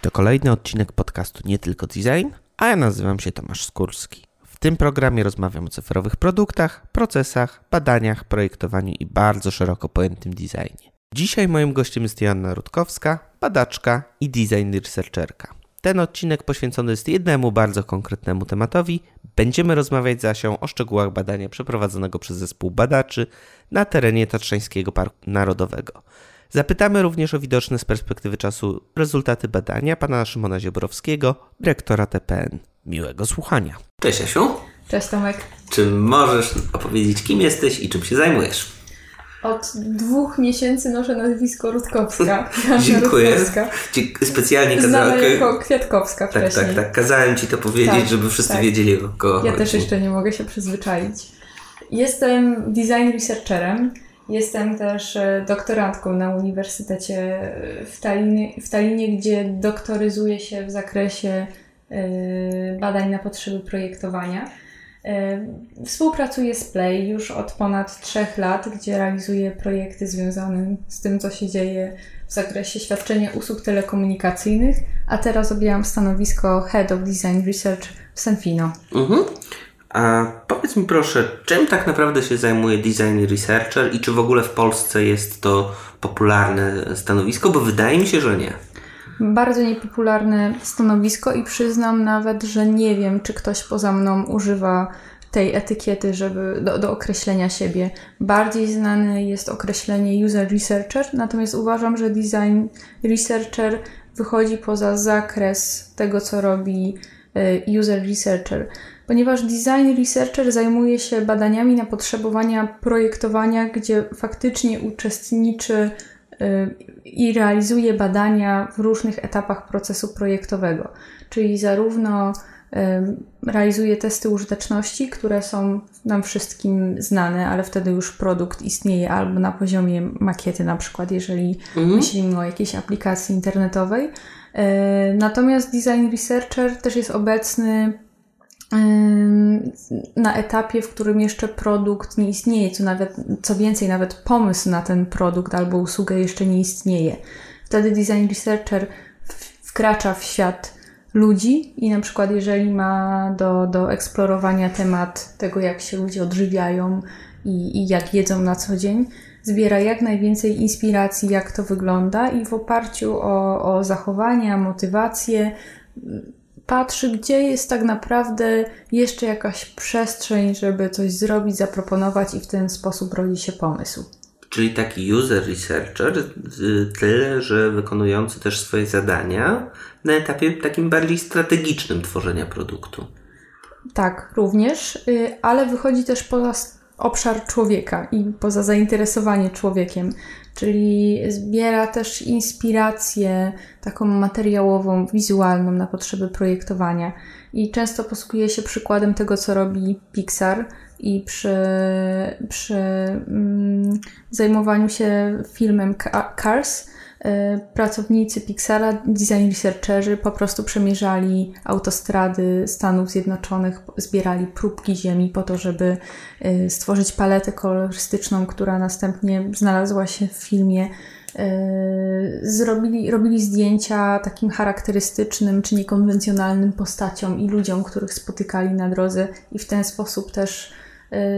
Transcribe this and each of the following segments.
To kolejny odcinek podcastu Nie Tylko Design, a ja nazywam się Tomasz Skórski. W tym programie rozmawiam o cyfrowych produktach, procesach, badaniach, projektowaniu i bardzo szeroko pojętym designie. Dzisiaj moim gościem jest Joanna Rutkowska, badaczka i design researcherka. Ten odcinek poświęcony jest jednemu bardzo konkretnemu tematowi. Będziemy rozmawiać z Asią o szczegółach badania przeprowadzonego przez zespół badaczy na terenie Tatrzańskiego Parku Narodowego. Zapytamy również o widoczne z perspektywy czasu rezultaty badania pana Szymona Ziobrowskiego, dyrektora TPN. Miłego słuchania. Cześć Asiu. Cześć Tomek. Czy możesz opowiedzieć, kim jesteś i czym się zajmujesz? Od dwóch miesięcy noszę nazwisko Rutkowska. Dziękuję. Rutkowska. Specjalnie kazałem... jako Kwiatkowska tak, wcześniej. Tak, tak, tak. Kazałem Ci to powiedzieć, tak, żeby wszyscy tak. wiedzieli, o kogo Ja chodzi. też jeszcze nie mogę się przyzwyczaić. Jestem design researcherem. Jestem też e, doktorantką na Uniwersytecie w Tallinie, w Tallinie gdzie doktoryzuję się w zakresie e, badań na potrzeby projektowania. E, współpracuję z Play już od ponad trzech lat, gdzie realizuję projekty związane z tym, co się dzieje w zakresie świadczenia usług telekomunikacyjnych, a teraz objęłam stanowisko Head of Design Research w Senfino. Mhm. A powiedz mi proszę, czym tak naprawdę się zajmuje design researcher i czy w ogóle w Polsce jest to popularne stanowisko? Bo wydaje mi się, że nie. Bardzo niepopularne stanowisko i przyznam nawet, że nie wiem, czy ktoś poza mną używa tej etykiety, żeby do, do określenia siebie. Bardziej znane jest określenie user researcher, natomiast uważam, że design researcher wychodzi poza zakres tego, co robi e, user researcher ponieważ design researcher zajmuje się badaniami na potrzebowania projektowania, gdzie faktycznie uczestniczy y, i realizuje badania w różnych etapach procesu projektowego, czyli zarówno y, realizuje testy użyteczności, które są nam wszystkim znane, ale wtedy już produkt istnieje albo na poziomie makiety, na przykład, jeżeli mhm. myślimy o jakiejś aplikacji internetowej. Y, natomiast design researcher też jest obecny na etapie, w którym jeszcze produkt nie istnieje, co, nawet, co więcej, nawet pomysł na ten produkt albo usługę jeszcze nie istnieje. Wtedy design researcher wkracza w świat ludzi i na przykład jeżeli ma do, do eksplorowania temat tego, jak się ludzie odżywiają i, i jak jedzą na co dzień, zbiera jak najwięcej inspiracji, jak to wygląda i w oparciu o, o zachowania, motywacje, patrzy, gdzie jest tak naprawdę jeszcze jakaś przestrzeń, żeby coś zrobić, zaproponować i w ten sposób rodzi się pomysł. Czyli taki user researcher, tyle, że wykonujący też swoje zadania na etapie takim bardziej strategicznym tworzenia produktu. Tak, również, y, ale wychodzi też poza obszar człowieka i poza zainteresowanie człowiekiem, czyli zbiera też inspirację taką materiałową, wizualną na potrzeby projektowania. I często posługuje się przykładem tego, co robi Pixar i przy, przy mm, zajmowaniu się filmem Cars pracownicy Pixara, design researcherzy po prostu przemierzali autostrady Stanów Zjednoczonych, zbierali próbki ziemi po to, żeby e, stworzyć paletę kolorystyczną, która następnie znalazła się w filmie. E, zrobili, robili zdjęcia takim charakterystycznym czy niekonwencjonalnym postaciom i ludziom, których spotykali na drodze, i w ten sposób też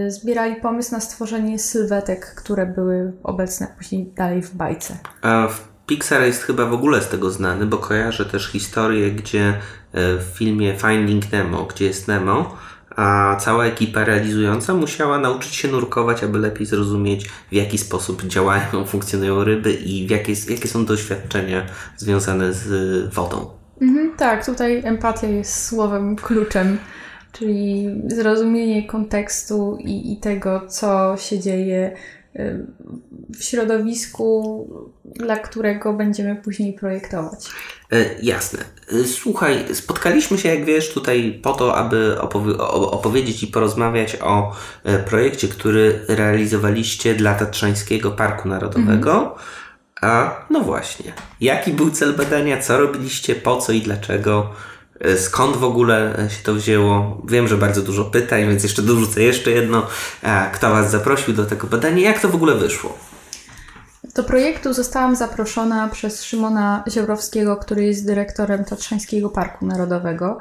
zbierali pomysł na stworzenie sylwetek, które były obecne później dalej w bajce. A w Pixar jest chyba w ogóle z tego znany, bo kojarzę też historię, gdzie e, w filmie Finding Nemo, gdzie jest Nemo, a cała ekipa realizująca musiała nauczyć się nurkować, aby lepiej zrozumieć, w jaki sposób działają, funkcjonują ryby i jakie, jakie są doświadczenia związane z wodą. Mhm, tak, tutaj empatia jest słowem kluczem, czyli zrozumienie kontekstu i, i tego, co się dzieje w środowisku, dla którego będziemy później projektować. E, jasne. E, słuchaj, spotkaliśmy się, jak wiesz, tutaj po to, aby opowie- opowiedzieć i porozmawiać o e, projekcie, który realizowaliście dla Tatrzańskiego Parku Narodowego. Mhm. A no właśnie, jaki był cel badania, co robiliście, po co i dlaczego? E, skąd w ogóle się to wzięło? Wiem, że bardzo dużo pytań, więc jeszcze dorzucę jeszcze jedno. Kto Was zaprosił do tego badania? Jak to w ogóle wyszło? Do projektu zostałam zaproszona przez Szymona Ziorowskiego, który jest dyrektorem Tatrzańskiego Parku Narodowego.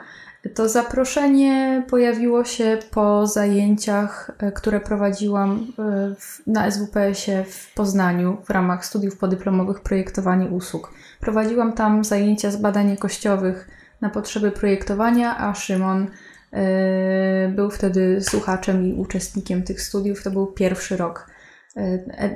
To zaproszenie pojawiło się po zajęciach, e, które prowadziłam e, na SWPS-ie w Poznaniu w ramach studiów podyplomowych projektowanie usług. Prowadziłam tam zajęcia z badań jakościowych na potrzeby projektowania, a Szymon e, był wtedy słuchaczem i uczestnikiem tych studiów. To był pierwszy rok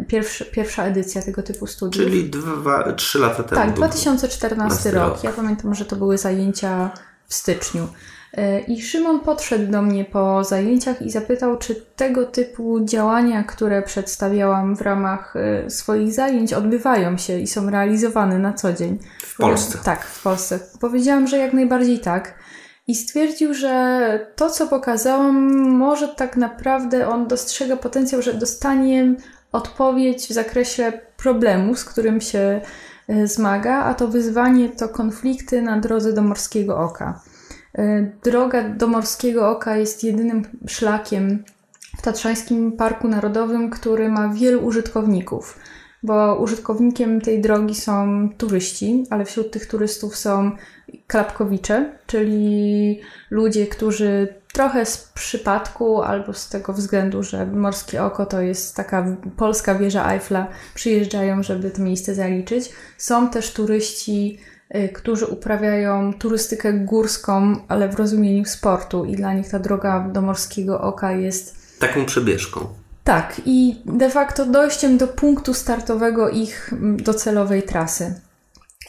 Pierwszy, pierwsza edycja tego typu studiów. Czyli dwa, trzy lata temu. Tak, 2014 rok. Ja pamiętam, że to były zajęcia w styczniu. E, I Szymon podszedł do mnie po zajęciach i zapytał, czy tego typu działania, które przedstawiałam w ramach e, swoich zajęć, odbywają się i są realizowane na co dzień. W Polsce. Tak, w Polsce. Powiedziałam, że jak najbardziej tak. I stwierdził, że to, co pokazałam, może tak naprawdę on dostrzega potencjał, że dostanie odpowiedź w zakresie problemu, z którym się e, zmaga, a to wyzwanie to konflikty na drodze do Morskiego Oka. E, droga do Morskiego Oka jest jedynym szlakiem w Tatrzańskim Parku Narodowym, który ma wielu użytkowników, bo użytkownikiem tej drogi są turyści, ale wśród tych turystów są klapkowicze, czyli ludzie, którzy trochę z przypadku albo z tego względu, że Morskie Oko to jest taka polska wieża Eiffla, przyjeżdżają, żeby to miejsce zaliczyć. Są też turyści którzy uprawiają turystykę górską, ale w rozumieniu sportu i dla nich ta droga do Morskiego Oka jest... Taką przebieżką. Tak, i de facto dojściem do punktu startowego ich mm, docelowej trasy.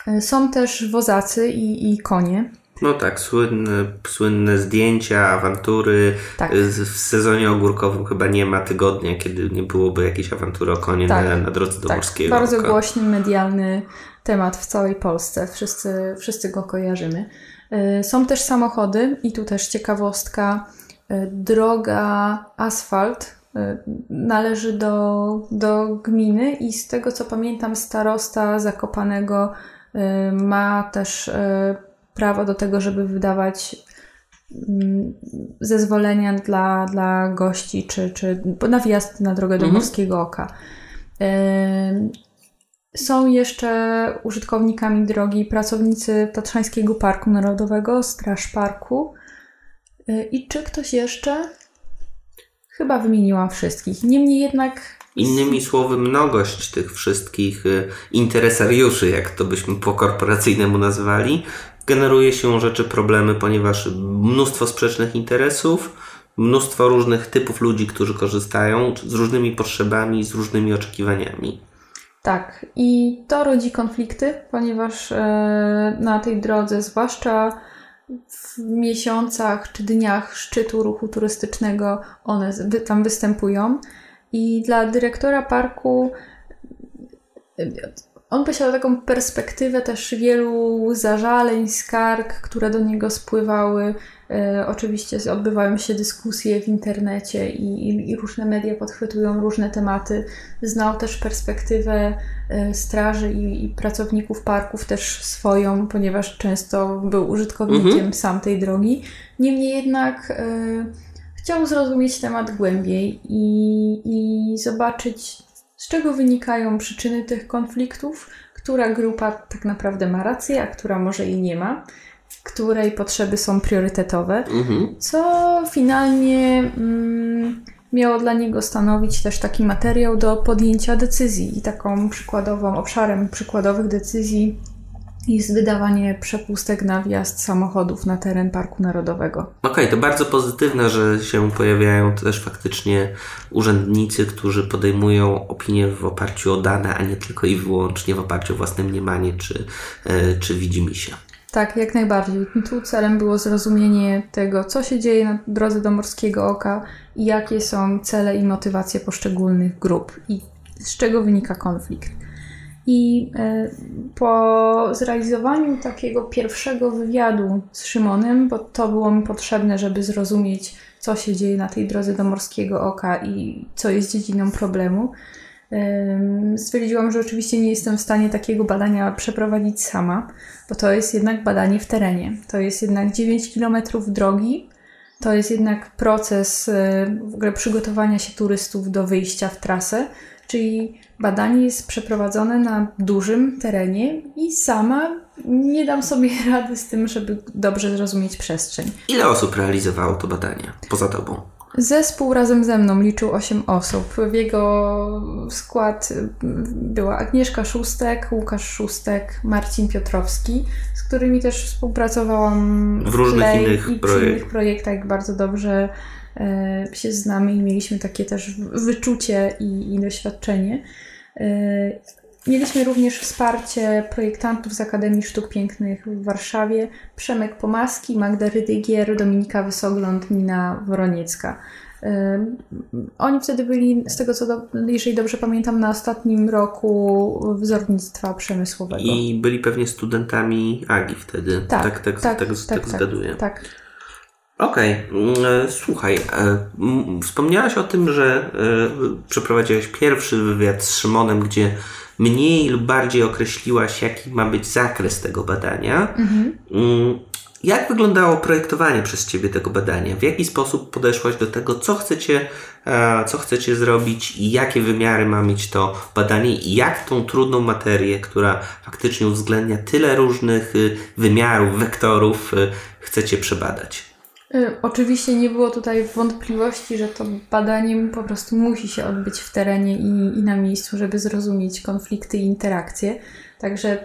Y, są też wozacy i, i konie. No tak, słynne, słynne zdjęcia, awantury. Tak. W sezonie ogórkowym chyba nie ma tygodnia, kiedy nie byłoby jakiejś awantury o konie tak. na, na drodze do tak. Morskiego Bardzo Oka. głośny, medialny temat w całej Polsce. Wszyscy, wszyscy go kojarzymy. Y, są też samochody i tu też ciekawostka. Y, droga asfalt y, należy do, do gminy i z tego co pamiętam starosta Zakopanego ma też prawo do tego, żeby wydawać mm, zezwolenia dla, dla gości czy, czy na wjazd na drogę do mhm. Morskiego Oka. Są jeszcze użytkownikami drogi pracownicy Tatrzańskiego Parku Narodowego, Straż Parku. Y, I czy ktoś jeszcze? Chyba wymieniłam wszystkich. Niemniej jednak. Innymi słowy, mnogość tych wszystkich y, interesariuszy, jak to byśmy po korporacyjnemu nazwali, generuje się rzeczy problemy, ponieważ mnóstwo sprzecznych interesów, mnóstwo różnych typów ludzi, którzy korzystają z różnymi potrzebami, z różnymi oczekiwaniami. Tak, i to rodzi konflikty, ponieważ e, na tej drodze, zwłaszcza w miesiącach czy dniach szczytu ruchu turystycznego, one tam występują. I dla dyrektora parku on posiada taką perspektywę też wielu zażaleń, skarg, które do niego spływały. E, oczywiście odbywają się dyskusje w internecie i, i, i, różne media podchwytują różne tematy. Znał też perspektywę e, straży i, i, pracowników parków też swoją, ponieważ często był użytkownikiem mhm. sam tej drogi. Niemniej jednak e, chciał zrozumieć temat głębiej i, zobaczyć czego wynikają przyczyny tych konfliktów, która grupa tak naprawdę ma rację, a która może i nie ma, której potrzeby są priorytetowe, mhm. co finalnie mm, miało dla niego stanowić też taki materiał do podjęcia decyzji i taką przykładową, obszarem przykładowych decyzji jest wydawanie przepustek na wjazd samochodów na teren Parku Narodowego. Okej, okay, to bardzo pozytywne, że się pojawiają też faktycznie urzędnicy, którzy podejmują opinie w oparciu o dane, a nie tylko i wyłącznie w oparciu o własne mniemanie czy, yy, czy widzimisię. Tak, jak najbardziej. Tu celem było zrozumienie tego, co się dzieje na drodze do Morskiego Oka i jakie są cele i motywacje poszczególnych grup i z czego wynika konflikt. I e, po zrealizowaniu takiego pierwszego wywiadu z Szymonem, bo to było mi potrzebne, żeby zrozumieć, co się dzieje na tej drodze do Morskiego Oka i co jest dziedziną problemu, stwierdziłam, że oczywiście nie jestem w stanie takiego badania przeprowadzić sama, bo to jest jednak badanie w terenie. To jest jednak 9 km drogi, to jest jednak proces e, w ogóle przygotowania się turystów do wyjścia w trasę Czyli badanie jest przeprowadzone na dużym terenie i sama nie dam sobie rady z tym, żeby dobrze zrozumieć przestrzeń. Ile osób realizowało to badanie poza tobą? Zespół razem ze mną liczył 8 osób. W jego skład była Agnieszka Szóstek, Łukasz Szóstek, Marcin Piotrowski, z którymi też współpracowałam w różnych innych i projek- innych projektach. Bardzo dobrze e, się znamy i mieliśmy takie też wyczucie i, i doświadczenie. E, Mieliśmy również wsparcie projektantów z Akademii Sztuk Pięknych w Warszawie, Przemek Pomaski, Magda Rydygier, Dominika Wysogląd, Nina Woroniecka. Ym, Oni wtedy byli, z tego co, do, jeżeli dobrze pamiętam, na ostatnim roku wzornictwa przemysłowego. I byli pewnie studentami Agi wtedy. Tak, tak, tak, tak, tak, tak, tak, tak, zgaduję. Tak. Okej, mm, e, słuchaj, e, wspomniałaś o tym, że e, przeprowadziłaś pierwszy wywiad z Szymonem, gdzie mniej lub bardziej określiłaś, jaki ma być zakres tego badania. Mhm. Mm, Jak wyglądało projektowanie przez Ciebie tego badania? W jaki sposób podeszłaś do tego, co chcecie, co chcecie zrobić i jakie wymiary ma mieć to badanie i jak tą trudną materię, która faktycznie uwzględnia tyle różnych y, wymiarów, wektorów, y, chcecie przebadać? Y, Oczywiście nie było tutaj wątpliwości, że to badanie po prostu musi się odbyć w terenie i, i na miejscu, żeby zrozumieć konflikty i interakcje. Także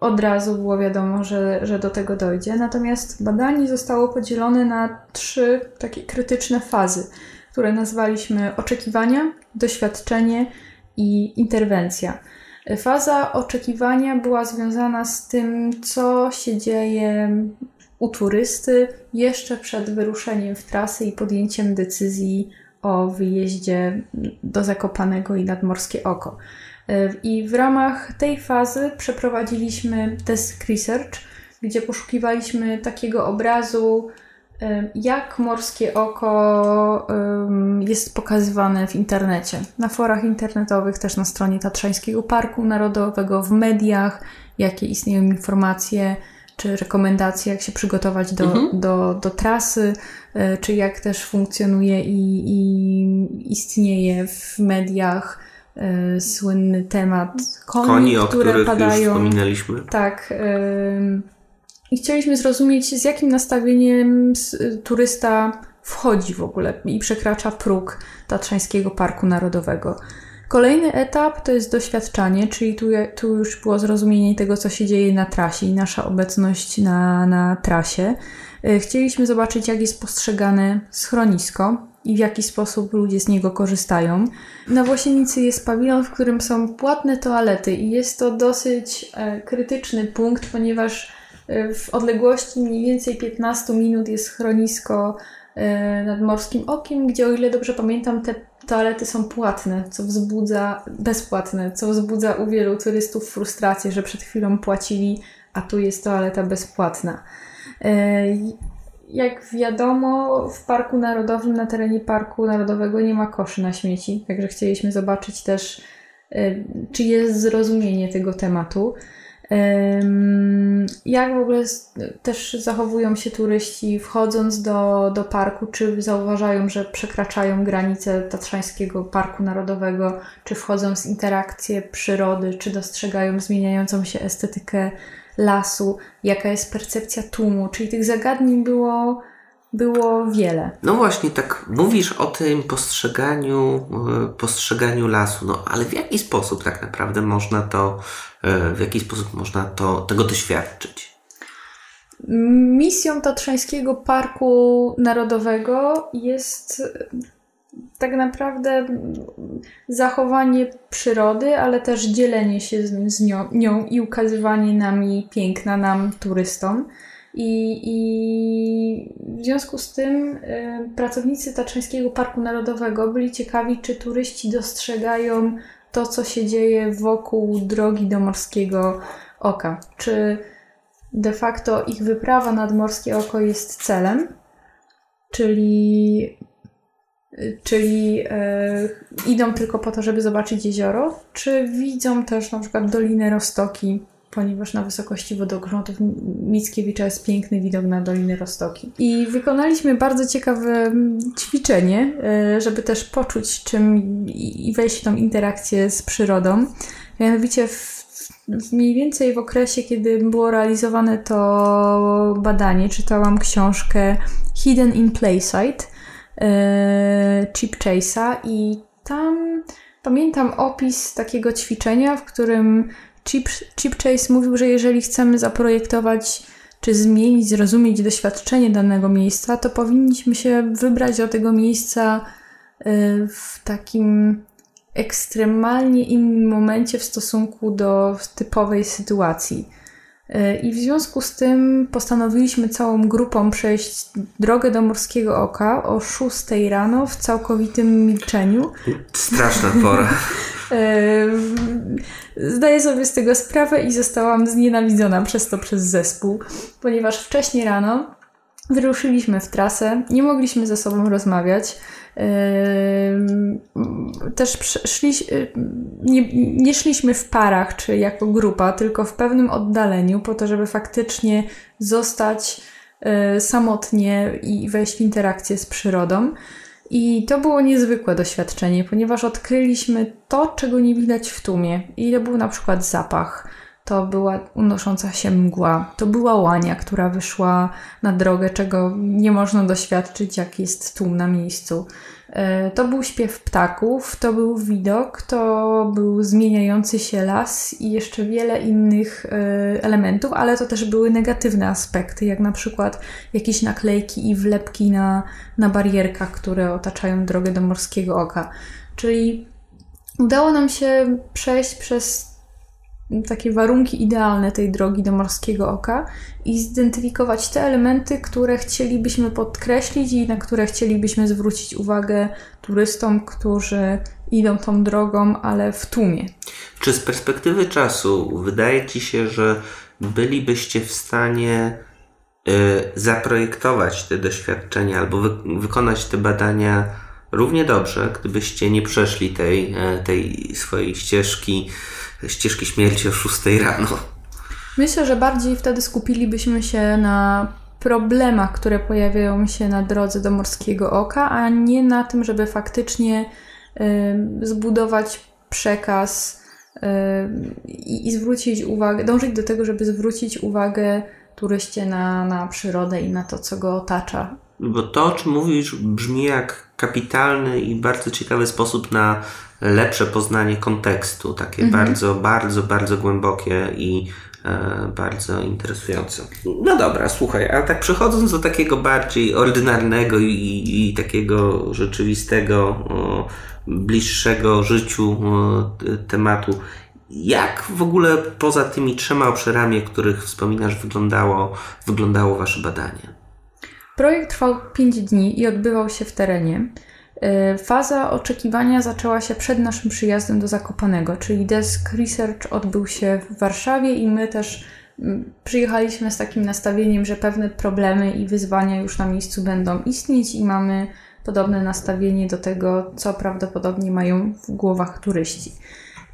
od razu było wiadomo, że, że do tego dojdzie. Natomiast badanie zostało podzielone na trzy takie krytyczne fazy, które nazwaliśmy oczekiwania, doświadczenie i interwencja. Faza oczekiwania była związana z tym, co się dzieje u turysty jeszcze przed wyruszeniem w trasę i podjęciem decyzji o wyjeździe do Zakopanego i nadmorskie oko. I w ramach tej fazy przeprowadziliśmy desk research, gdzie poszukiwaliśmy takiego obrazu, em, jak morskie oko em, jest pokazywane w internecie. Na forach internetowych, też na stronie Tatrzańskiego Parku Narodowego, w mediach, jakie istnieją informacje czy rekomendacje, jak się przygotować do, Mhm. do, do trasy, e, czy jak też funkcjonuje i, i istnieje w mediach e, słynny temat koni, Koni, o które których już padają. wspominaliśmy. Tak. I chcieliśmy zrozumieć, z jakim nastawieniem s- turysta wchodzi w ogóle i przekracza próg Tatrzańskiego Parku Narodowego. Kolejny etap to jest doświadczanie, czyli tu, tu już było zrozumienie tego, co się dzieje na trasie i nasza obecność na, na trasie. Y, Chcieliśmy zobaczyć, jak jest postrzegane schronisko i w jaki sposób ludzie z niego korzystają. Na Włosienicy jest pawilon, w którym są płatne toalety i jest to dosyć e, krytyczny punkt, ponieważ e, w odległości mniej więcej 15 minut jest schronisko e, nad Morskim Okiem, gdzie o ile dobrze pamiętam te toalety są płatne, co wzbudza, bezpłatne, co wzbudza u wielu turystów frustrację, że przed chwilą płacili, a tu jest toaleta bezpłatna. E, Jak wiadomo, w Parku Narodowym, na terenie Parku Narodowego nie ma koszy na śmieci, także chcieliśmy zobaczyć też, e, czy jest zrozumienie tego tematu. Jak w ogóle też zachowują się turyści wchodząc do, do parku? Czy zauważają, że przekraczają granice Tatrzańskiego Parku Narodowego? Czy wchodzą z interakcje przyrody? Czy dostrzegają zmieniającą się estetykę lasu? Jaka jest percepcja tłumu? Czyli tych zagadnień było, było wiele. No właśnie, tak mówisz o tym postrzeganiu, e, postrzeganiu lasu, no ale w jaki sposób tak naprawdę można to, e, w jaki sposób można to, tego doświadczyć? Misją Tatrzańskiego Parku Narodowego jest e, tak naprawdę zachowanie przyrody, ale też dzielenie się z, nią, nią i ukazywanie nam jej piękna, nam turystom. I, I w związku z tym y, pracownicy Tatrzańskiego Parku Narodowego byli ciekawi, czy turyści dostrzegają to, co się dzieje wokół drogi do Morskiego Oka. Czy de facto ich wyprawa nad Morskie Oko jest celem, czyli, czyli e, idą tylko po to, żeby zobaczyć jezioro, czy widzą też na przykład Dolinę Rostoki ponieważ na wysokości wodogrzotów Mickiewicza jest piękny widok na Doliny Rostoki. I wykonaliśmy bardzo ciekawe mm, ćwiczenie, e, żeby też poczuć czym i wejść w tą interakcję z przyrodą. Mianowicie w, mniej więcej w okresie, kiedy było realizowane to badanie, czytałam książkę Hidden in Playside e, Chip Chase'a i tam pamiętam opis takiego ćwiczenia, w którym Chip, Chip Chase mówił, że jeżeli chcemy zaprojektować czy zmienić, zrozumieć doświadczenie danego miejsca, to powinniśmy się wybrać do tego miejsca y, w takim ekstremalnie innym momencie w stosunku do typowej sytuacji. Y, I w związku z tym postanowiliśmy całą grupą przejść drogę do Morskiego Oka o 6 rano w całkowitym milczeniu. Straszna pora. Y, zdaję sobie z tego sprawę i zostałam znienawidzona przez to przez zespół, ponieważ wcześniej rano wyruszyliśmy w trasę, nie mogliśmy ze sobą rozmawiać też szli, nie, nie szliśmy w parach czy jako grupa, tylko w pewnym oddaleniu, po to, żeby faktycznie zostać e, samotnie i wejść w interakcję z przyrodą. I to było niezwykłe doświadczenie, ponieważ odkryliśmy to, czego nie widać w tłumie. I to był na przykład zapach, to była unosząca się mgła, to była łania, która wyszła na drogę, czego nie można doświadczyć, jak jest tłum na miejscu. E, to był śpiew ptaków, to był widok, to był zmieniający się las i jeszcze wiele innych e, elementów, ale to też były negatywne aspekty, jak na przykład jakieś naklejki i wlepki na, na barierkach, które otaczają drogę do Morskiego Oka. Czyli udało nam się przejść przez takie warunki idealne tej drogi do Morskiego Oka i zidentyfikować te elementy, które chcielibyśmy podkreślić i na które chcielibyśmy zwrócić uwagę turystom, którzy idą tą drogą, ale w tłumie. Czy z perspektywy czasu wydaje Ci się, że bylibyście w stanie y, zaprojektować te doświadczenia albo wy wykonać te badania równie dobrze, gdybyście nie przeszli tej, e, tej swojej ścieżki ścieżki śmierci o 6 rano. Myślę, że bardziej wtedy skupilibyśmy się na problemach, które pojawiają się na drodze do Morskiego Oka, a nie na tym, żeby faktycznie y, zbudować przekaz y, i zwrócić uwagę, dążyć do tego, żeby zwrócić uwagę turyście na, na przyrodę i na to, co go otacza. Bo to, o czym mówisz, brzmi jak kapitalny i bardzo ciekawy sposób na lepsze poznanie kontekstu, takie mhm. bardzo, bardzo, bardzo głębokie i e, bardzo interesujące. No dobra, słuchaj, a tak przechodząc do takiego bardziej ordynarnego i, i takiego rzeczywistego, o, bliższego życiu o, tematu, jak w ogóle poza tymi trzema obszarami, o których wspominasz, wyglądało, wyglądało Wasze badanie? Projekt trwał 5 dni i odbywał się w terenie. Y, faza oczekiwania zaczęła się przed naszym przyjazdem do Zakopanego, czyli Desk Research odbył się w Warszawie i my też mm, przyjechaliśmy z takim nastawieniem, że pewne problemy i wyzwania już na miejscu będą istnieć i mamy podobne nastawienie do tego, co prawdopodobnie mają w głowach turyści.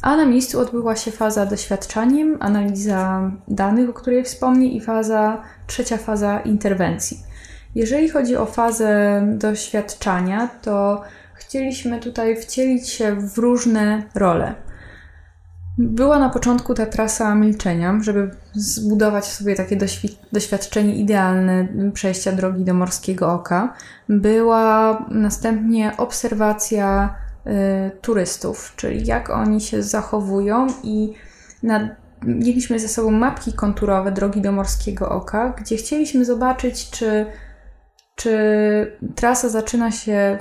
A na miejscu odbyła się faza doświadczaniem, analiza danych, o której wspomnę, i faza, trzecia faza interwencji. Jeżeli chodzi o fazę doświadczania, to chcieliśmy tutaj wcielić się w różne role. Była na początku ta trasa milczenia, żeby zbudować sobie takie doświadczenie idealne przejścia drogi do Morskiego Oka. Była następnie obserwacja y, turystów, czyli jak oni się zachowują i mieliśmy ze sobą mapki konturowe drogi do Morskiego Oka, gdzie chcieliśmy zobaczyć, czy czy trasa zaczyna się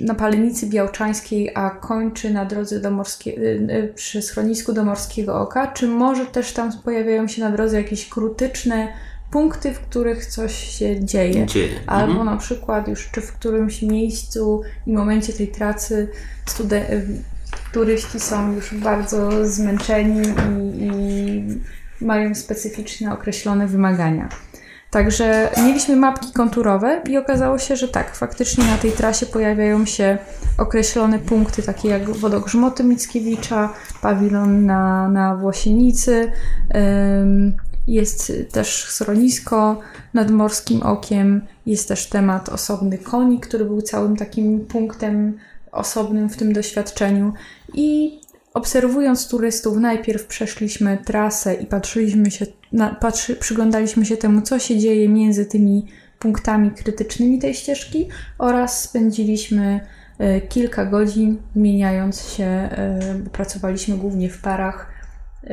na Palenicy Białczańskiej, a kończy na drodze do Morskie, y, y, przy schronisku do Morskiego Oka? Czy może też tam pojawiają się na drodze jakieś krutyczne punkty, w których coś się dzieje? dzieje. Albo mhm. na przykład już czy w którymś miejscu i momencie tej trasy studen- turyści są już bardzo zmęczeni i, i mają specyficzne określone wymagania. Także mieliśmy mapki konturowe i okazało się, że tak, faktycznie na tej trasie pojawiają się określone punkty, takie jak wodogrzmoty Mickiewicza, pawilon na, na Włosienicy, jest też schronisko nad Morskim Okiem, jest też temat osobny koni, który był całym takim punktem osobnym w tym doświadczeniu. I obserwując turystów, najpierw przeszliśmy trasę i patrzyliśmy się, na, patrzy, przyglądaliśmy się temu, co się dzieje między tymi punktami krytycznymi tej ścieżki oraz spędziliśmy y, kilka godzin zmieniając się, y, pracowaliśmy głównie w parach y,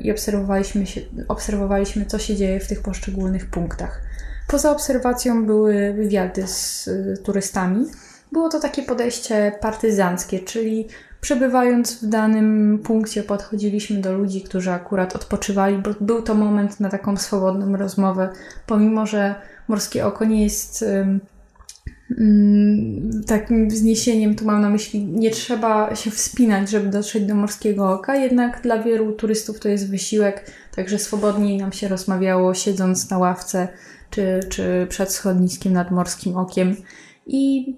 i obserwowaliśmy, się, obserwowaliśmy, co się dzieje w tych poszczególnych punktach. Poza obserwacją były wywiady z turystami. Było to takie podejście partyzanckie, czyli przebywając w danym punkcie, podchodziliśmy do ludzi, którzy akurat odpoczywali, bo był to moment na taką swobodną rozmowę, pomimo że Morskie Oko nie jest um, takim wzniesieniem, tu mam na myśli, nie trzeba się wspinać, żeby dotrzeć do Morskiego Oka, jednak dla wielu turystów to jest wysiłek, także swobodniej nam się rozmawiało siedząc na ławce czy, czy przed schodniskiem nad Morskim Okiem. I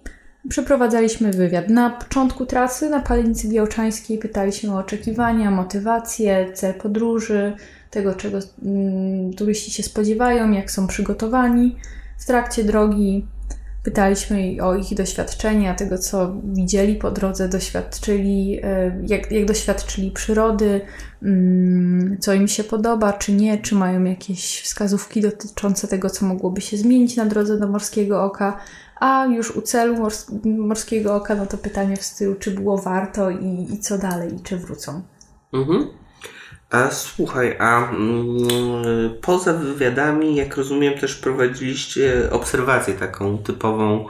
Przeprowadzaliśmy wywiad. Na początku trasy na Palenicy Białczańskiej pytaliśmy o oczekiwania, motywacje, cel podróży, tego czego mm, turyści się spodziewają, jak są przygotowani. W trakcie drogi pytaliśmy o ich doświadczenia, tego co widzieli po drodze, doświadczyli, e, jak, jak doświadczyli przyrody, mm, co im się podoba, czy nie, czy mają jakieś wskazówki dotyczące tego, co mogłoby się zmienić na drodze do Morskiego Oka. A już u celu mors Morskiego Oka, no to pytanie w stylu, czy było warto i, i co dalej, i czy wrócą. Mhm. A słuchaj, a mm, poza wywiadami, jak rozumiem, też prowadziliście obserwację taką typową,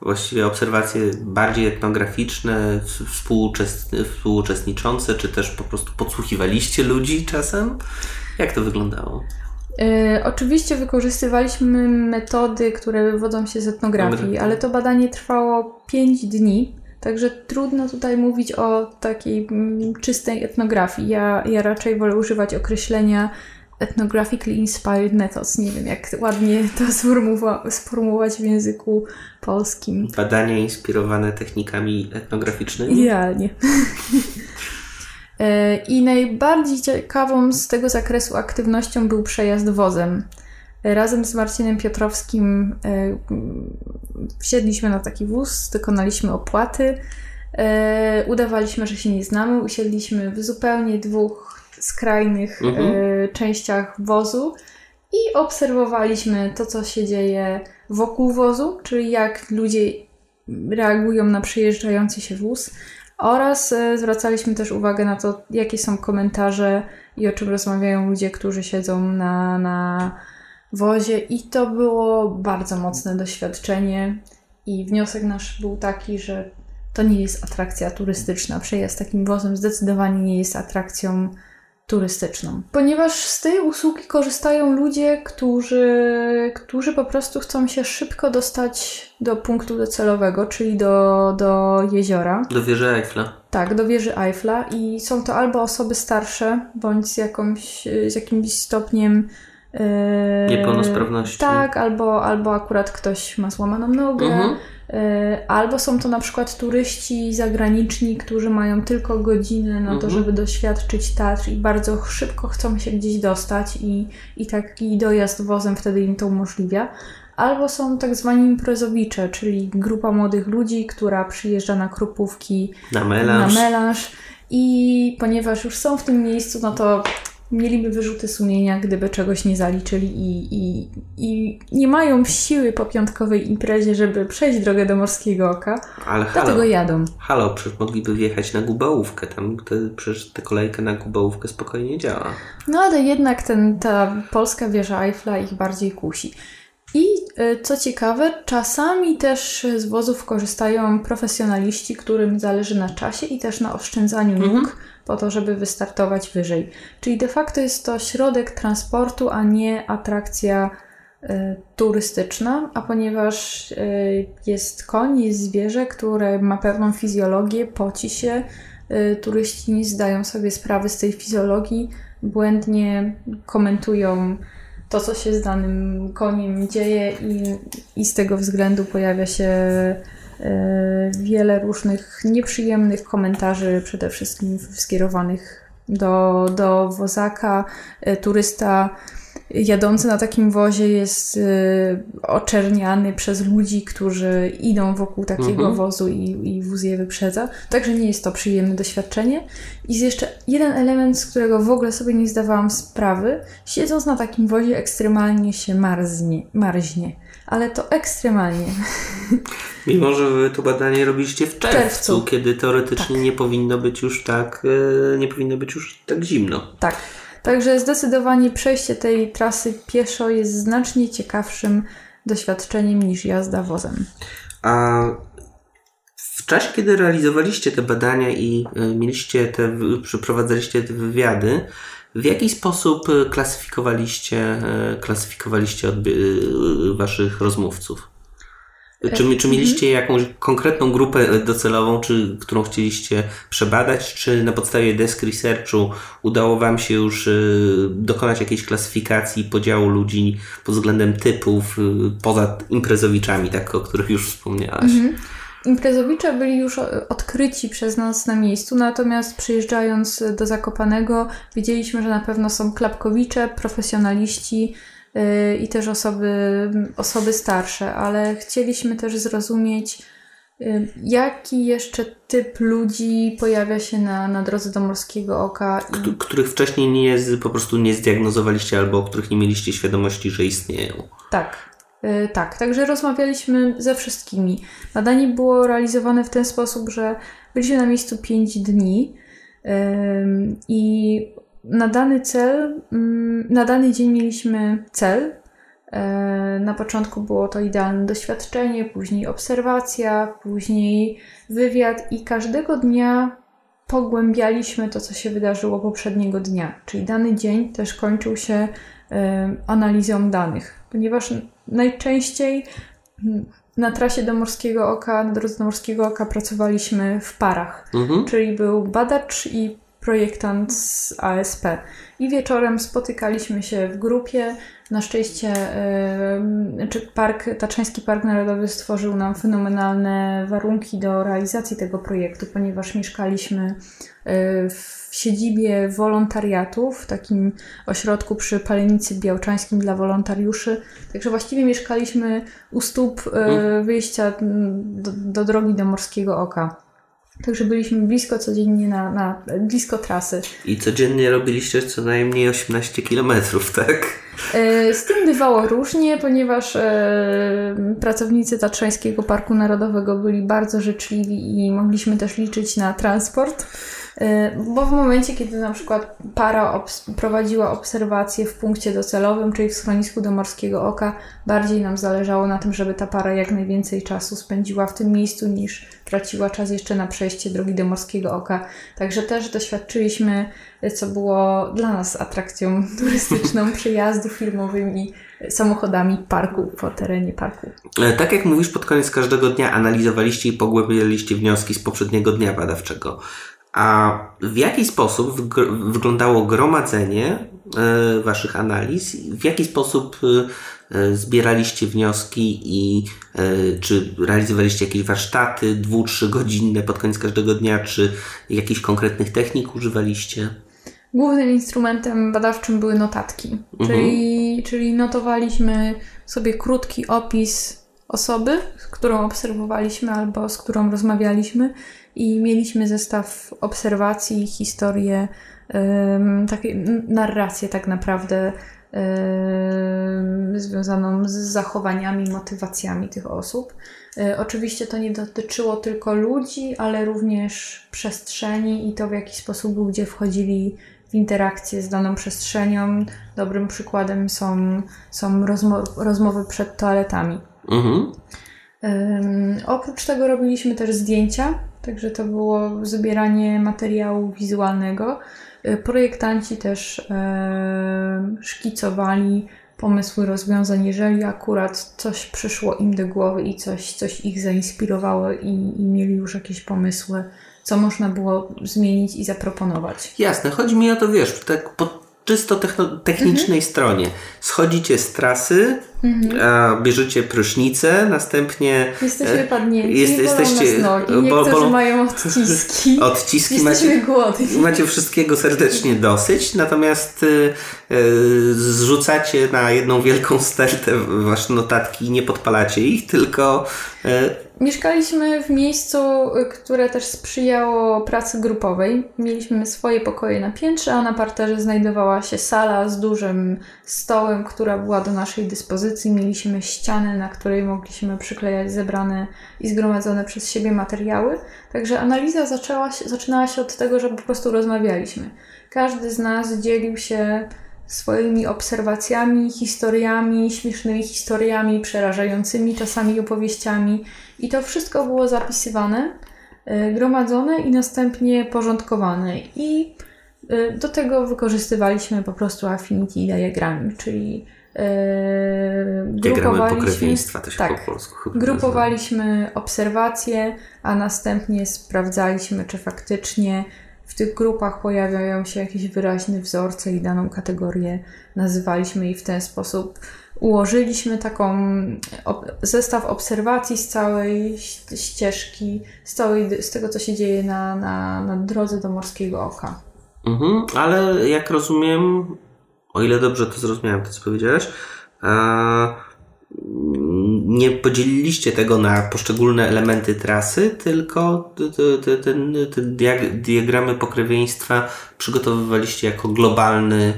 właściwie obserwacje bardziej etnograficzne, współuczestniczące, czy też po prostu podsłuchiwaliście ludzi czasem? Jak to wyglądało? E, oczywiście wykorzystywaliśmy metody, które wywodzą się z etnografii, ale to badanie trwało 5 dni, także trudno tutaj mówić o takiej mm, czystej etnografii. Ja, ja raczej wolę używać określenia ethnographically inspired methods. Nie wiem, jak ładnie to sformułować w języku polskim. Badania inspirowane technikami etnograficznymi? Idealnie. E, I najbardziej ciekawą z tego zakresu aktywnością był przejazd wozem. Razem z Marcinem Piotrowskim e, wsiedliśmy na taki wóz, dokonaliśmy opłaty, e, udawaliśmy, że się nie znamy, usiedliśmy w zupełnie dwóch skrajnych mhm. częściach wozu i obserwowaliśmy to, co się dzieje wokół wozu, czyli jak ludzie reagują na przejeżdżający się wóz, oraz e, zwracaliśmy też uwagę na to, jakie są komentarze i o czym rozmawiają ludzie, którzy siedzą na, na wozie. I to było bardzo mocne doświadczenie. I wniosek nasz był taki, że to nie jest atrakcja turystyczna. Przejazd takim wozem zdecydowanie nie jest atrakcją turystyczną. Ponieważ z tej usługi korzystają ludzie, którzy, którzy po prostu chcą się szybko dostać do punktu docelowego, czyli do, do jeziora. Do wieży Eiffla. Tak, do wieży Eiffla i są to albo osoby starsze, bądź z, jakąś, z jakimś stopniem Niepełnosprawności. Tak, albo, albo akurat ktoś ma złamaną nogę, mhm. E, albo są to na przykład turyści zagraniczni, którzy mają tylko godzinę na to, mhm. żeby doświadczyć teatr i bardzo szybko chcą się gdzieś dostać i, i taki dojazd wozem wtedy im to umożliwia. Albo są tak zwani imprezowicze, czyli grupa młodych ludzi, która przyjeżdża na krupówki, na melanż. na melanż i ponieważ już są w tym miejscu, no to mieliby wyrzuty sumienia, gdyby czegoś nie zaliczyli i, i, i nie mają siły po piątkowej imprezie, żeby przejść drogę do Morskiego Oka, Ale halo, dlatego jadą. Halo, przecież mogliby wjechać na Gubałówkę, tam te, przecież ta kolejka na Gubałówkę spokojnie działa. No ale jednak ten, ta polska wieża Eiffla ich bardziej kusi. I y, co ciekawe, czasami też z wozów korzystają profesjonaliści, którym zależy na czasie i też na oszczędzaniu nóg. Mhm po to, żeby wystartować wyżej. Czyli de facto jest to środek transportu, a nie atrakcja y, turystyczna, a ponieważ y, jest koń, jest zwierzę, które ma pewną fizjologię, poci się, y, turyści nie zdają sobie sprawy z tej fizjologii, błędnie komentują to, co się z danym koniem dzieje, i, i z tego względu pojawia się wiele różnych nieprzyjemnych komentarzy, przede wszystkim skierowanych do, do wozaka. E, turysta jadący na takim wozie jest y, oczerniany przez ludzi, którzy idą wokół takiego mhm. wozu i, i wóz je wyprzedza. Także nie jest to przyjemne doświadczenie. I jest jeszcze jeden element, z którego w ogóle sobie nie zdawałam sprawy. Siedząc na takim wozie ekstremalnie się marznie. marznie. Ale to ekstremalnie. Mimo, że wy to badanie robiliście w czerwcu, czerwcu. kiedy teoretycznie tak. nie powinno być już tak, y, nie powinno być już tak zimno. Tak. Także zdecydowanie przejście tej trasy pieszo jest znacznie ciekawszym doświadczeniem niż jazda wozem. A w czasie, kiedy realizowaliście te badania i e, mieliście te, przeprowadzaliście te wywiady, w jaki sposób klasyfikowaliście, e, klasyfikowaliście waszych rozmówców? Czy, czy mieliście mhm. jakąś konkretną grupę docelową, czy, którą chcieliście przebadać, czy na podstawie desk researchu udało Wam się już y, dokonać jakiejś klasyfikacji podziału ludzi pod względem typów, y, poza imprezowiczami, tak, o których już wspomniałaś? Mhm. Imprezowicze byli już odkryci przez nas na miejscu, natomiast przyjeżdżając do Zakopanego wiedzieliśmy, że na pewno są klapkowicze, profesjonaliści, Y, i też osoby, osoby starsze, ale chcieliśmy też zrozumieć, y, jaki jeszcze typ ludzi pojawia się na, na drodze do Morskiego Oka. I... Których wcześniej nie, po prostu nie zdiagnozowaliście albo o których nie mieliście świadomości, że istnieją. Tak, tak, także rozmawialiśmy ze wszystkimi. Badanie było realizowane w ten sposób, że byliśmy na miejscu 5 dni i na dany cel, mm, na dany dzień mieliśmy cel. E, na początku było to idealne doświadczenie, później obserwacja, później wywiad, i każdego dnia pogłębialiśmy to, co się wydarzyło poprzedniego dnia. Czyli dany dzień też kończył się e, analizą danych, ponieważ najczęściej na trasie do Morskiego Oka, na drodze do Morskiego Oka pracowaliśmy w parach, mhm. czyli był badacz i projektant z ASP. I wieczorem spotykaliśmy się w grupie. Na szczęście czy park, Tatrzański Park Narodowy stworzył nam fenomenalne warunki do realizacji tego projektu, ponieważ mieszkaliśmy yy, w siedzibie wolontariatu, w takim ośrodku przy Palenicy Białczańskim dla wolontariuszy. Także właściwie mieszkaliśmy u stóp yy, wyjścia do, do drogi do Morskiego Oka. Także byliśmy blisko codziennie na, na blisko trasy. I codziennie robiliście co najmniej 18 kilometrów, tak? E, z tym bywało różnie, ponieważ e, pracownicy Tatrzańskiego Parku Narodowego byli bardzo życzliwi i mogliśmy też liczyć na transport. E, bo w momencie, kiedy na przykład para obs prowadziła obserwację w punkcie docelowym, czyli w schronisku do Morskiego Oka, bardziej nam zależało na tym, żeby ta para jak najwięcej czasu spędziła w tym miejscu, niż traciła czas jeszcze na przejście drogi do Morskiego Oka. Także też doświadczyliśmy, co było dla nas atrakcją turystyczną, przyjazdu firmowymi samochodami parku, po terenie parku. E, tak jak mówisz, pod koniec każdego dnia analizowaliście i pogłębialiście wnioski z poprzedniego dnia badawczego. A w jaki sposób wyglądało gromadzenie e, Waszych analiz? W jaki sposób e, e, zbieraliście wnioski i czy realizowaliście jakieś warsztaty dwu, trzy godzinne pod koniec każdego dnia, czy jakichś konkretnych technik używaliście? Głównym instrumentem badawczym były notatki, mhm. czyli, czyli notowaliśmy sobie krótki opis osoby, którą obserwowaliśmy albo z którą rozmawialiśmy i mieliśmy zestaw obserwacji, historię, takie narrację tak naprawdę związaną z zachowaniami, motywacjami tych osób. Um, oczywiście to nie dotyczyło tylko ludzi, ale również przestrzeni i to w jaki sposób ludzie wchodzili w interakcję z daną przestrzenią. Dobrym przykładem są, są rozmo rozmowy przed toaletami. Mhm. Um, oprócz tego robiliśmy też zdjęcia, także to było zbieranie materiału wizualnego. E, projektanci też e, szkicowali pomysły rozwiązań, jeżeli akurat coś przyszło im do głowy i coś, coś ich zainspirowało i, i mieli już jakieś pomysły, co można było zmienić i zaproponować. Jasne, chodzi mi o to, wiesz, tak pod czysto technicznej stronie. Schodzicie z trasy, a bierzecie prysznicę, następnie... Jesteśmy e, padnięci, jest, jesteście, nas nogi, bo- niektórzy mają odciski. Odciski Jesteśmy macie, głodni. macie wszystkiego serdecznie dosyć, natomiast y, y, zrzucacie na jedną wielką stertę wasze notatki i nie podpalacie ich, tylko y, Mieszkaliśmy w miejscu, y, które też sprzyjało pracy grupowej. Mieliśmy swoje pokoje na piętrze, a na parterze znajdowała się sala z dużym stołem, która była do naszej dyspozycji. Mieliśmy ścianę, na której mogliśmy przyklejać zebrane i zgromadzone przez siebie materiały. Także analiza zaczęła się, zaczynała się od tego, że po prostu rozmawialiśmy. Każdy z nas dzielił się swoimi obserwacjami, historiami, śmiesznymi historiami, przerażającymi czasami opowieściami. I to wszystko było zapisywane, y, gromadzone i następnie porządkowane. I do tego wykorzystywaliśmy po prostu Affinity Diagramy, czyli y, grupowaliśmy- się tak, po polsku chyba. Grupowaliśmy obserwacje, a następnie sprawdzaliśmy, czy faktycznie w tych grupach pojawiają się jakieś wyraźne wzorce i daną kategorię nazywaliśmy i w ten sposób ułożyliśmy taką ob- zestaw obserwacji z całej ścieżki, z, całej, z tego, co się dzieje na, na, na drodze do Morskiego Oka. Mhm, ale jak rozumiem, o ile dobrze to zrozumiałem, to co powiedziałeś, a, nie podzieliliście tego na poszczególne elementy trasy, tylko te, te, te, diagramy pokrewieństwa przygotowywaliście jako globalny.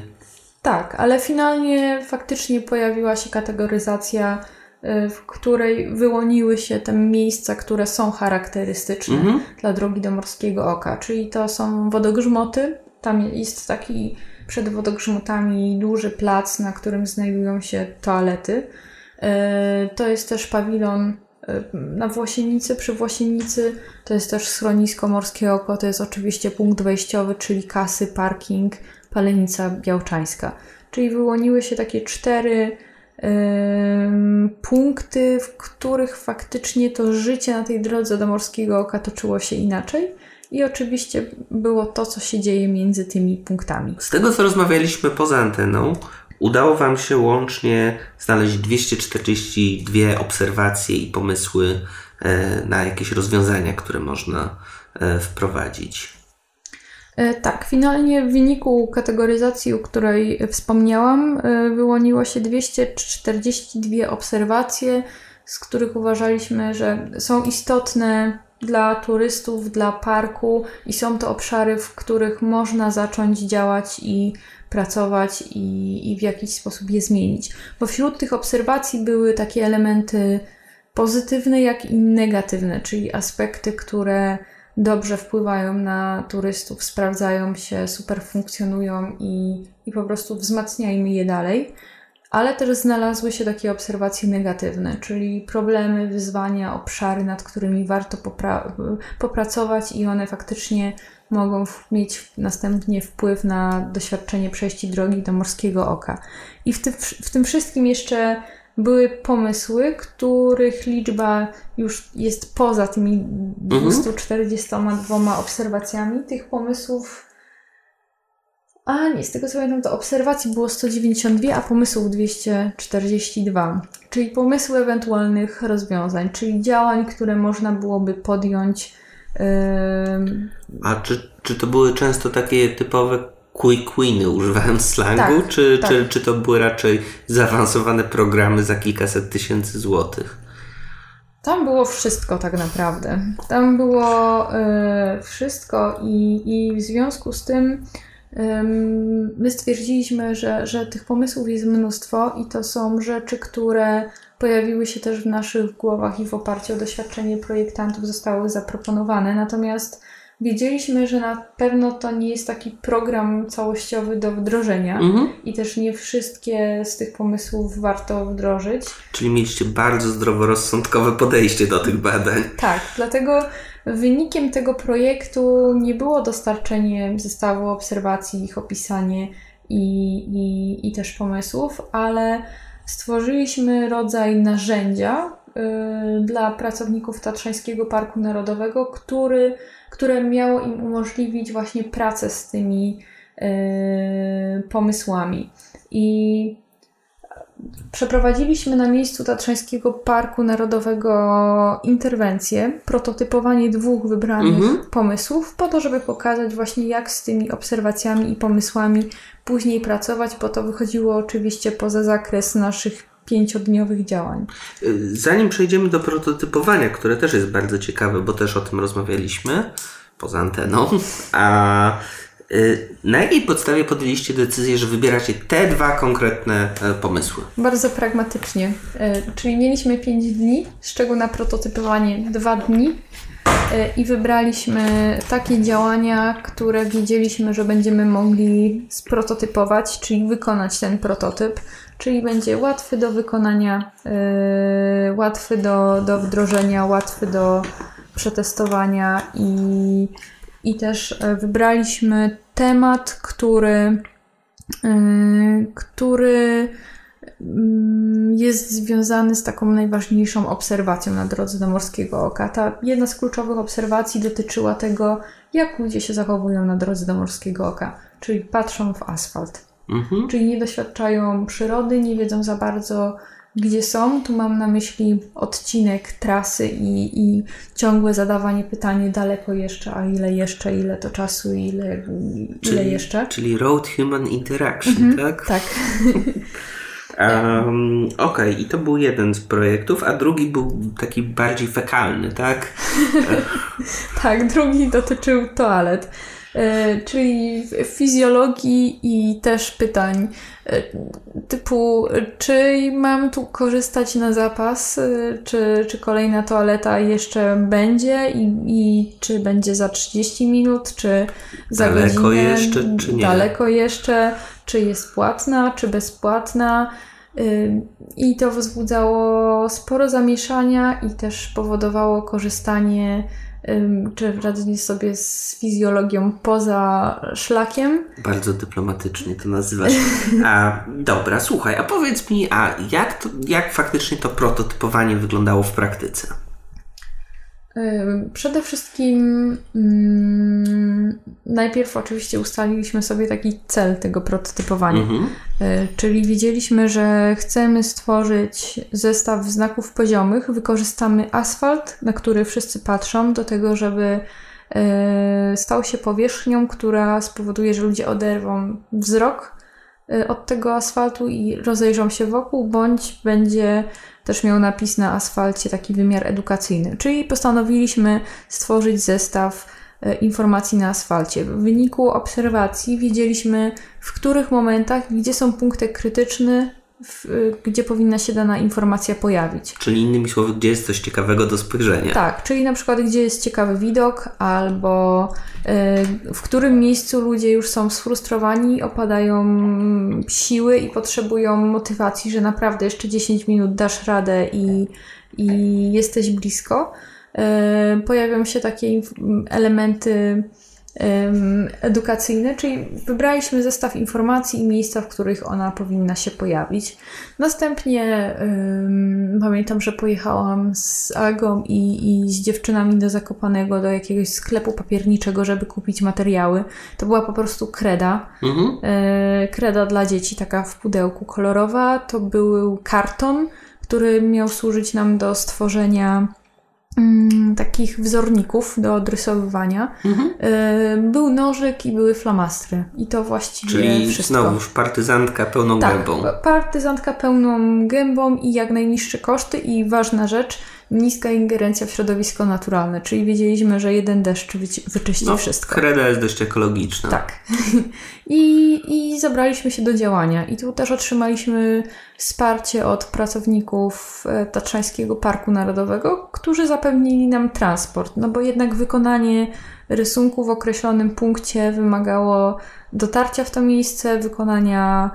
Tak, ale finalnie faktycznie pojawiła się kategoryzacja, y, w której wyłoniły się te miejsca, które są charakterystyczne Mhm. dla drogi do Morskiego Oka, czyli to są wodogrzmoty. Tam jest taki przed wodogrzmotami duży plac, na którym znajdują się toalety. Y, To jest też pawilon y, na Włosienicy, przy Włosienicy. To jest też schronisko Morskie Oko. To jest oczywiście punkt wejściowy, czyli kasy, parking, Palenica Białczańska. Czyli wyłoniły się takie cztery ym, punkty, w których faktycznie to życie na tej drodze do Morskiego Oka toczyło się inaczej. I oczywiście było to, co się dzieje między tymi punktami. Z tego co rozmawialiśmy poza anteną, udało Wam się łącznie znaleźć 242 obserwacje i pomysły e, na jakieś rozwiązania, które można e, wprowadzić. E, Tak, finalnie w wyniku kategoryzacji, o której wspomniałam, wyłoniło się 242 obserwacje, z których uważaliśmy, że są istotne dla turystów, dla parku i są to obszary, w których można zacząć działać i pracować i, i w jakiś sposób je zmienić. Bo wśród tych obserwacji były takie elementy pozytywne, jak i negatywne, czyli aspekty, które dobrze wpływają na turystów, sprawdzają się, super funkcjonują i, i po prostu wzmacniajmy je dalej. Ale też znalazły się takie obserwacje negatywne, czyli problemy, wyzwania, obszary, nad którymi warto popra- popracować i one faktycznie mogą mieć następnie wpływ na doświadczenie przejści drogi do Morskiego Oka. I w tym, w tym wszystkim jeszcze były pomysły, których liczba już jest poza tymi 242 obserwacjami. Tych pomysłów. A nie, z tego co pamiętam, to obserwacji było 192, a pomysłów 242. Czyli pomysły ewentualnych rozwiązań, czyli działań, które można byłoby podjąć. ym, A czy, czy to były często takie typowe quick winy, używając slangu, Tak, czy, tak. Czy, czy to były raczej zaawansowane programy za kilkaset tysięcy złotych? Tam było wszystko tak naprawdę. Tam było e, wszystko i, i w związku z tym my stwierdziliśmy, że, że tych pomysłów jest mnóstwo i to są rzeczy, które pojawiły się też w naszych głowach i w oparciu o doświadczenie projektantów zostały zaproponowane. Natomiast wiedzieliśmy, że na pewno to nie jest taki program całościowy do wdrożenia Mhm. i też nie wszystkie z tych pomysłów warto wdrożyć. Czyli mieliście bardzo zdroworozsądkowe podejście do tych badań. Tak, dlatego wynikiem tego projektu nie było dostarczenie zestawu obserwacji, ich opisanie i, i, i też pomysłów, ale stworzyliśmy rodzaj narzędzia y, dla pracowników Tatrzańskiego Parku Narodowego, który, które miało im umożliwić właśnie pracę z tymi pomysłami. I Przeprowadziliśmy na miejscu Tatrzańskiego Parku Narodowego interwencję, prototypowanie dwóch wybranych mhm. pomysłów, po to, żeby pokazać właśnie jak z tymi obserwacjami i pomysłami później pracować, bo to wychodziło oczywiście poza zakres naszych pięciodniowych działań. Zanim przejdziemy do prototypowania, które też jest bardzo ciekawe, bo też o tym rozmawialiśmy poza anteną, a na jakiej podstawie podjęliście decyzję, że wybieracie te dwa konkretne e, pomysły? Bardzo pragmatycznie. E, czyli mieliśmy 5 dni, z czego na prototypowanie 2 dni e, i wybraliśmy takie działania, które wiedzieliśmy, że będziemy mogli sprototypować, czyli wykonać ten prototyp, czyli będzie łatwy do wykonania, łatwy do, do wdrożenia, łatwy do przetestowania i i też e, wybraliśmy temat, który, e, który mm, jest związany z taką najważniejszą obserwacją na drodze do Morskiego Oka. Ta jedna z kluczowych obserwacji dotyczyła tego, jak ludzie się zachowują na drodze do Morskiego Oka, czyli patrzą w asfalt. Mhm. Czyli nie doświadczają przyrody, nie wiedzą za bardzo, gdzie są. Tu mam na myśli odcinek trasy i, i ciągłe zadawanie pytania daleko jeszcze, a ile jeszcze, ile to czasu, ile, ile czyli, jeszcze. Czyli road human interaction, mhm, tak? Tak. Um, Okej, okay. i to był jeden z projektów, a drugi był taki bardziej fekalny, tak? tak, drugi dotyczył toalet. E, czyli fizjologii i też pytań e, typu, czy mam tu korzystać na zapas, e, czy, czy kolejna toaleta jeszcze będzie i, i czy będzie za 30 minut, czy za daleko godzinę. jeszcze, czy nie? Daleko jeszcze, czy jest płatna, czy bezpłatna. I to wzbudzało sporo zamieszania i też powodowało korzystanie czy radzenie sobie z fizjologią poza szlakiem. Bardzo dyplomatycznie to nazywasz. A, dobra, słuchaj, a powiedz mi, a jak, to, jak faktycznie to prototypowanie wyglądało w praktyce? Przede wszystkim mm, najpierw oczywiście ustaliliśmy sobie taki cel tego prototypowania, mhm. Y, czyli wiedzieliśmy, że chcemy stworzyć zestaw znaków poziomych, wykorzystamy asfalt, na który wszyscy patrzą, do tego, żeby y, stał się powierzchnią, która spowoduje, że ludzie oderwą wzrok y, od tego asfaltu i rozejrzą się wokół, bądź będzie też miał napis na asfalcie taki wymiar edukacyjny. Czyli postanowiliśmy stworzyć zestaw e, informacji na asfalcie. W wyniku obserwacji wiedzieliśmy, w których momentach, gdzie są punkty krytyczne, w, gdzie powinna się dana informacja pojawić. Czyli innymi słowy, gdzie jest coś ciekawego do spojrzenia. Tak, czyli na przykład gdzie jest ciekawy widok, albo y, w którym miejscu ludzie już są sfrustrowani, opadają siły i potrzebują motywacji, że naprawdę jeszcze 10 minut dasz radę i, i jesteś blisko. Y, pojawią się takie elementy edukacyjne, czyli wybraliśmy zestaw informacji i miejsca, w których ona powinna się pojawić. Następnie um, pamiętam, że pojechałam z Agą i, i z dziewczynami do Zakopanego, do jakiegoś sklepu papierniczego, żeby kupić materiały. To była po prostu kreda. Mhm. E, kreda dla dzieci, taka w pudełku kolorowa. To był karton, który miał służyć nam do stworzenia takich wzorników do odrysowywania. Mhm. Był nożyk i były flamastry. I to właściwie Czyli wszystko. znowuż partyzantka pełną tak, gębą. partyzantka pełną gębą i jak najniższe koszty i ważna rzecz, niska ingerencja w środowisko naturalne, czyli wiedzieliśmy, że jeden deszcz wyczyści no, wszystko. Kreda jest dość ekologiczna. Tak. I, I zabraliśmy się do działania. I tu też otrzymaliśmy wsparcie od pracowników e, Tatrzańskiego Parku Narodowego, którzy zapewnili nam transport, no bo jednak wykonanie rysunku w określonym punkcie wymagało dotarcia w to miejsce, wykonania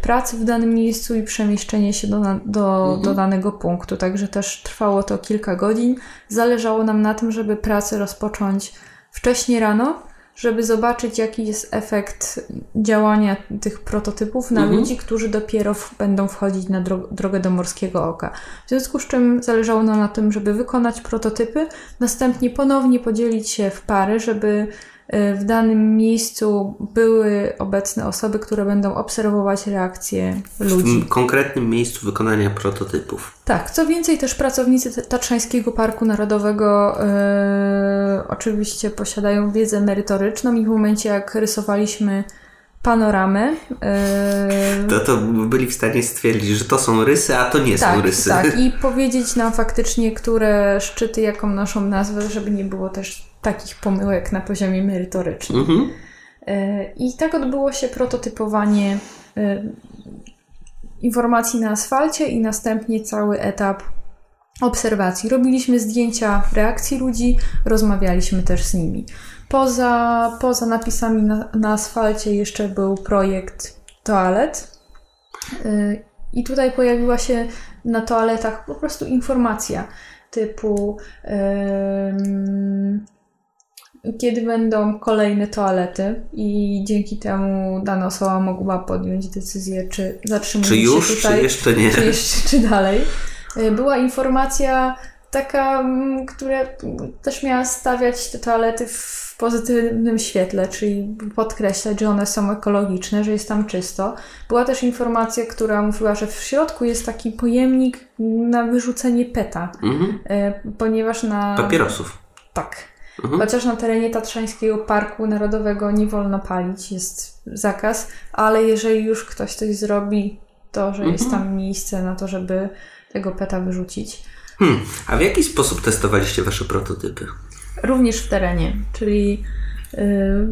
pracy w danym miejscu i przemieszczenie się do, do, mhm. do danego punktu. Także też trwało to kilka godzin. Zależało nam na tym, żeby pracę rozpocząć wcześniej rano, żeby zobaczyć, jaki jest efekt działania tych prototypów na mhm. ludzi, którzy dopiero w, będą wchodzić na dro drogę do Morskiego Oka. W związku z czym zależało nam na tym, żeby wykonać prototypy, następnie ponownie podzielić się w pary, żeby w danym miejscu były obecne osoby, które będą obserwować reakcje ludzi. W konkretnym miejscu wykonania prototypów. Tak, co więcej, też pracownicy Tatrzańskiego Parku Narodowego yy, oczywiście posiadają wiedzę merytoryczną i w momencie, jak rysowaliśmy panoramę. Yy... To, to byli w stanie stwierdzić, że to są rysy, a to nie tak, są rysy. Tak, i powiedzieć nam faktycznie, które szczyty jaką noszą nazwę, żeby nie było też takich pomyłek na poziomie merytorycznym. Mhm. Yy, I tak odbyło się prototypowanie yy, informacji na asfalcie i następnie cały etap obserwacji. Robiliśmy zdjęcia reakcji ludzi, rozmawialiśmy też z nimi. Poza, poza napisami na, na asfalcie jeszcze był projekt toalet. Y, I tutaj pojawiła się na toaletach po prostu informacja typu kiedy będą kolejne toalety i dzięki temu dana osoba mogła podjąć decyzję, czy zatrzymuje czy już, się tutaj, czy jeszcze nie. Czy, jeszcze, czy dalej. Y, była informacja taka, która też miała stawiać te toalety w pozytywnym świetle, czyli podkreślać, że one są ekologiczne, że jest tam czysto. Była też informacja, która mówiła, że w środku jest taki pojemnik na wyrzucenie peta, mhm. E, ponieważ na... Papierosów. Tak. Mhm. Chociaż na terenie Tatrzańskiego Parku Narodowego nie wolno palić, jest zakaz, ale jeżeli już ktoś coś zrobi, to że mhm. jest tam miejsce na to, żeby tego peta wyrzucić. Hmm. A w jaki sposób testowaliście wasze prototypy? Również w terenie, czyli yy,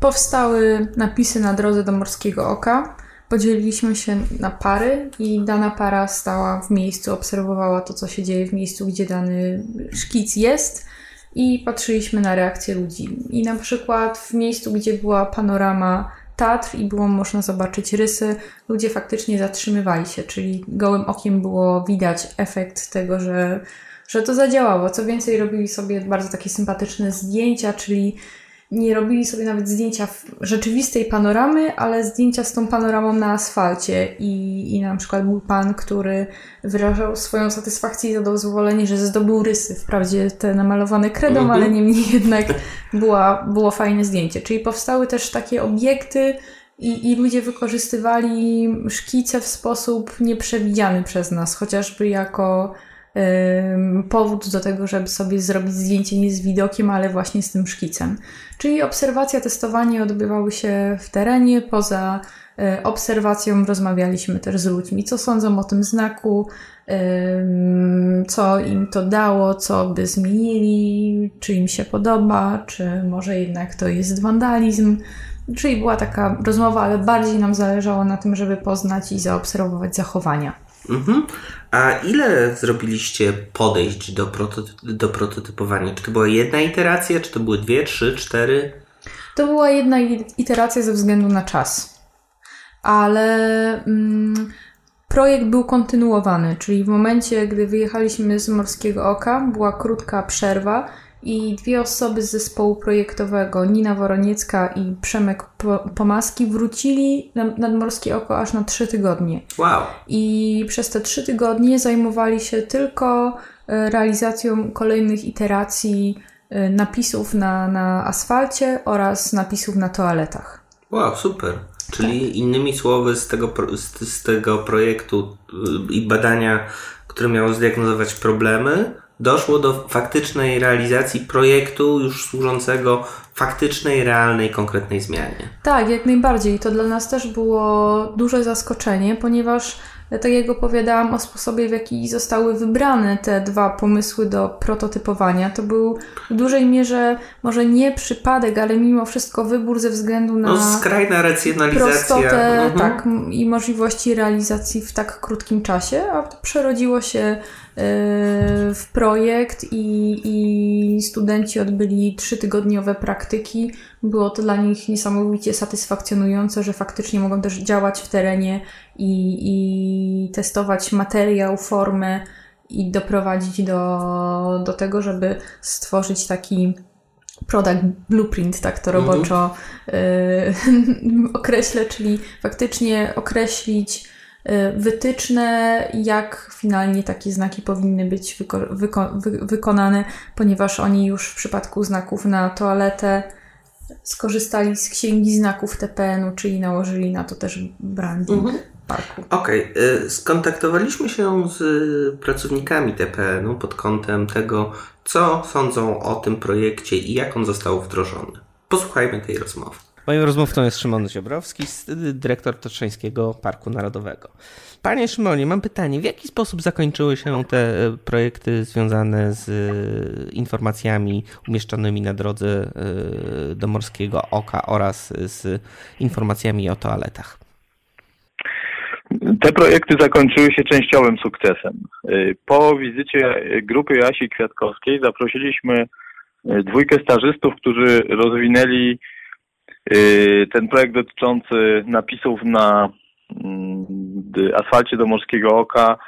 powstały napisy na drodze do Morskiego Oka. Podzieliliśmy się na pary i dana para stała w miejscu, obserwowała to, co się dzieje w miejscu, gdzie dany szkic jest i patrzyliśmy na reakcję ludzi. I na przykład w miejscu, gdzie była panorama Tatr i było można zobaczyć rysy, ludzie faktycznie zatrzymywali się, czyli gołym okiem było widać efekt tego, że że to zadziałało. Co więcej, robili sobie bardzo takie sympatyczne zdjęcia, czyli nie robili sobie nawet zdjęcia rzeczywistej panoramy, ale zdjęcia z tą panoramą na asfalcie. I, I na przykład był pan, który wyrażał swoją satysfakcję i zadowolenie, że zdobył rysy. Wprawdzie te namalowane kredą, mhm. ale niemniej jednak była, było fajne zdjęcie. Czyli powstały też takie obiekty, i, i ludzie wykorzystywali szkice w sposób nieprzewidziany przez nas, chociażby jako powód do tego, żeby sobie zrobić zdjęcie nie z widokiem, ale właśnie z tym szkicem. Czyli obserwacja, testowanie odbywały się w terenie, poza e, obserwacją rozmawialiśmy też z ludźmi, co sądzą o tym znaku, co im to dało, co by zmienili, czy im się podoba, czy może jednak to jest wandalizm. Czyli była taka rozmowa, ale bardziej nam zależało na tym, żeby poznać i zaobserwować zachowania. Mhm. A ile zrobiliście podejść do, prototy do prototypowania? Czy to była jedna iteracja, czy to były dwie, trzy, cztery? To była jedna iteracja ze względu na czas. Ale mm, projekt był kontynuowany, czyli w momencie, gdy wyjechaliśmy z Morskiego Oka, była krótka przerwa i dwie osoby z zespołu projektowego, Nina Woroniecka i Przemek Pomaski, wrócili nad Morskie Oko aż na trzy tygodnie. Wow. I przez te trzy tygodnie zajmowali się tylko e, realizacją kolejnych iteracji e, napisów na, na asfalcie oraz napisów na toaletach. Wow, super. Czyli tak. innymi słowy z tego, z, z tego projektu e, i badania, które miało zdiagnozować problemy, doszło do faktycznej realizacji projektu już służącego faktycznej, realnej, konkretnej zmianie. Tak, jak najbardziej. To dla nas też było duże zaskoczenie, ponieważ tak jak opowiadałam o sposobie, w jaki zostały wybrane te dwa pomysły do prototypowania, to był w dużej mierze może nie przypadek, ale mimo wszystko wybór ze względu na no, skrajna racjonalizacja. prostotę mhm. tak, i możliwości realizacji w tak krótkim czasie, a to przerodziło się w projekt i, i studenci odbyli trzytygodniowe praktyki. Było to dla nich niesamowicie satysfakcjonujące, że faktycznie mogą też działać w terenie i, i testować materiał, formę i doprowadzić do, do tego, żeby stworzyć taki product blueprint, tak to roboczo mhm. y, określę, czyli faktycznie określić Y, wytyczne, jak finalnie takie znaki powinny być wyko wyko wy wykonane, ponieważ oni już w przypadku znaków na toaletę skorzystali z księgi znaków TPN-u, czyli nałożyli na to też branding mhm. Parku. Okej, okay. skontaktowaliśmy się z pracownikami TPN-u pod kątem tego, co sądzą o tym projekcie i jak on został wdrożony. Posłuchajmy tej rozmowy. Moim rozmówcą jest Szymon Ziobrowski, dyrektor Tatrzańskiego Parku Narodowego. Panie Szymonie, mam pytanie. W jaki sposób zakończyły się te e, projekty związane z e, informacjami umieszczonymi na drodze e, do Morskiego Oka oraz z informacjami o toaletach? Te projekty zakończyły się częściowym sukcesem. Po wizycie grupy Jasi Kwiatkowskiej zaprosiliśmy dwójkę stażystów, którzy rozwinęli ten projekt dotyczący napisów na mm, asfalcie do Morskiego Oka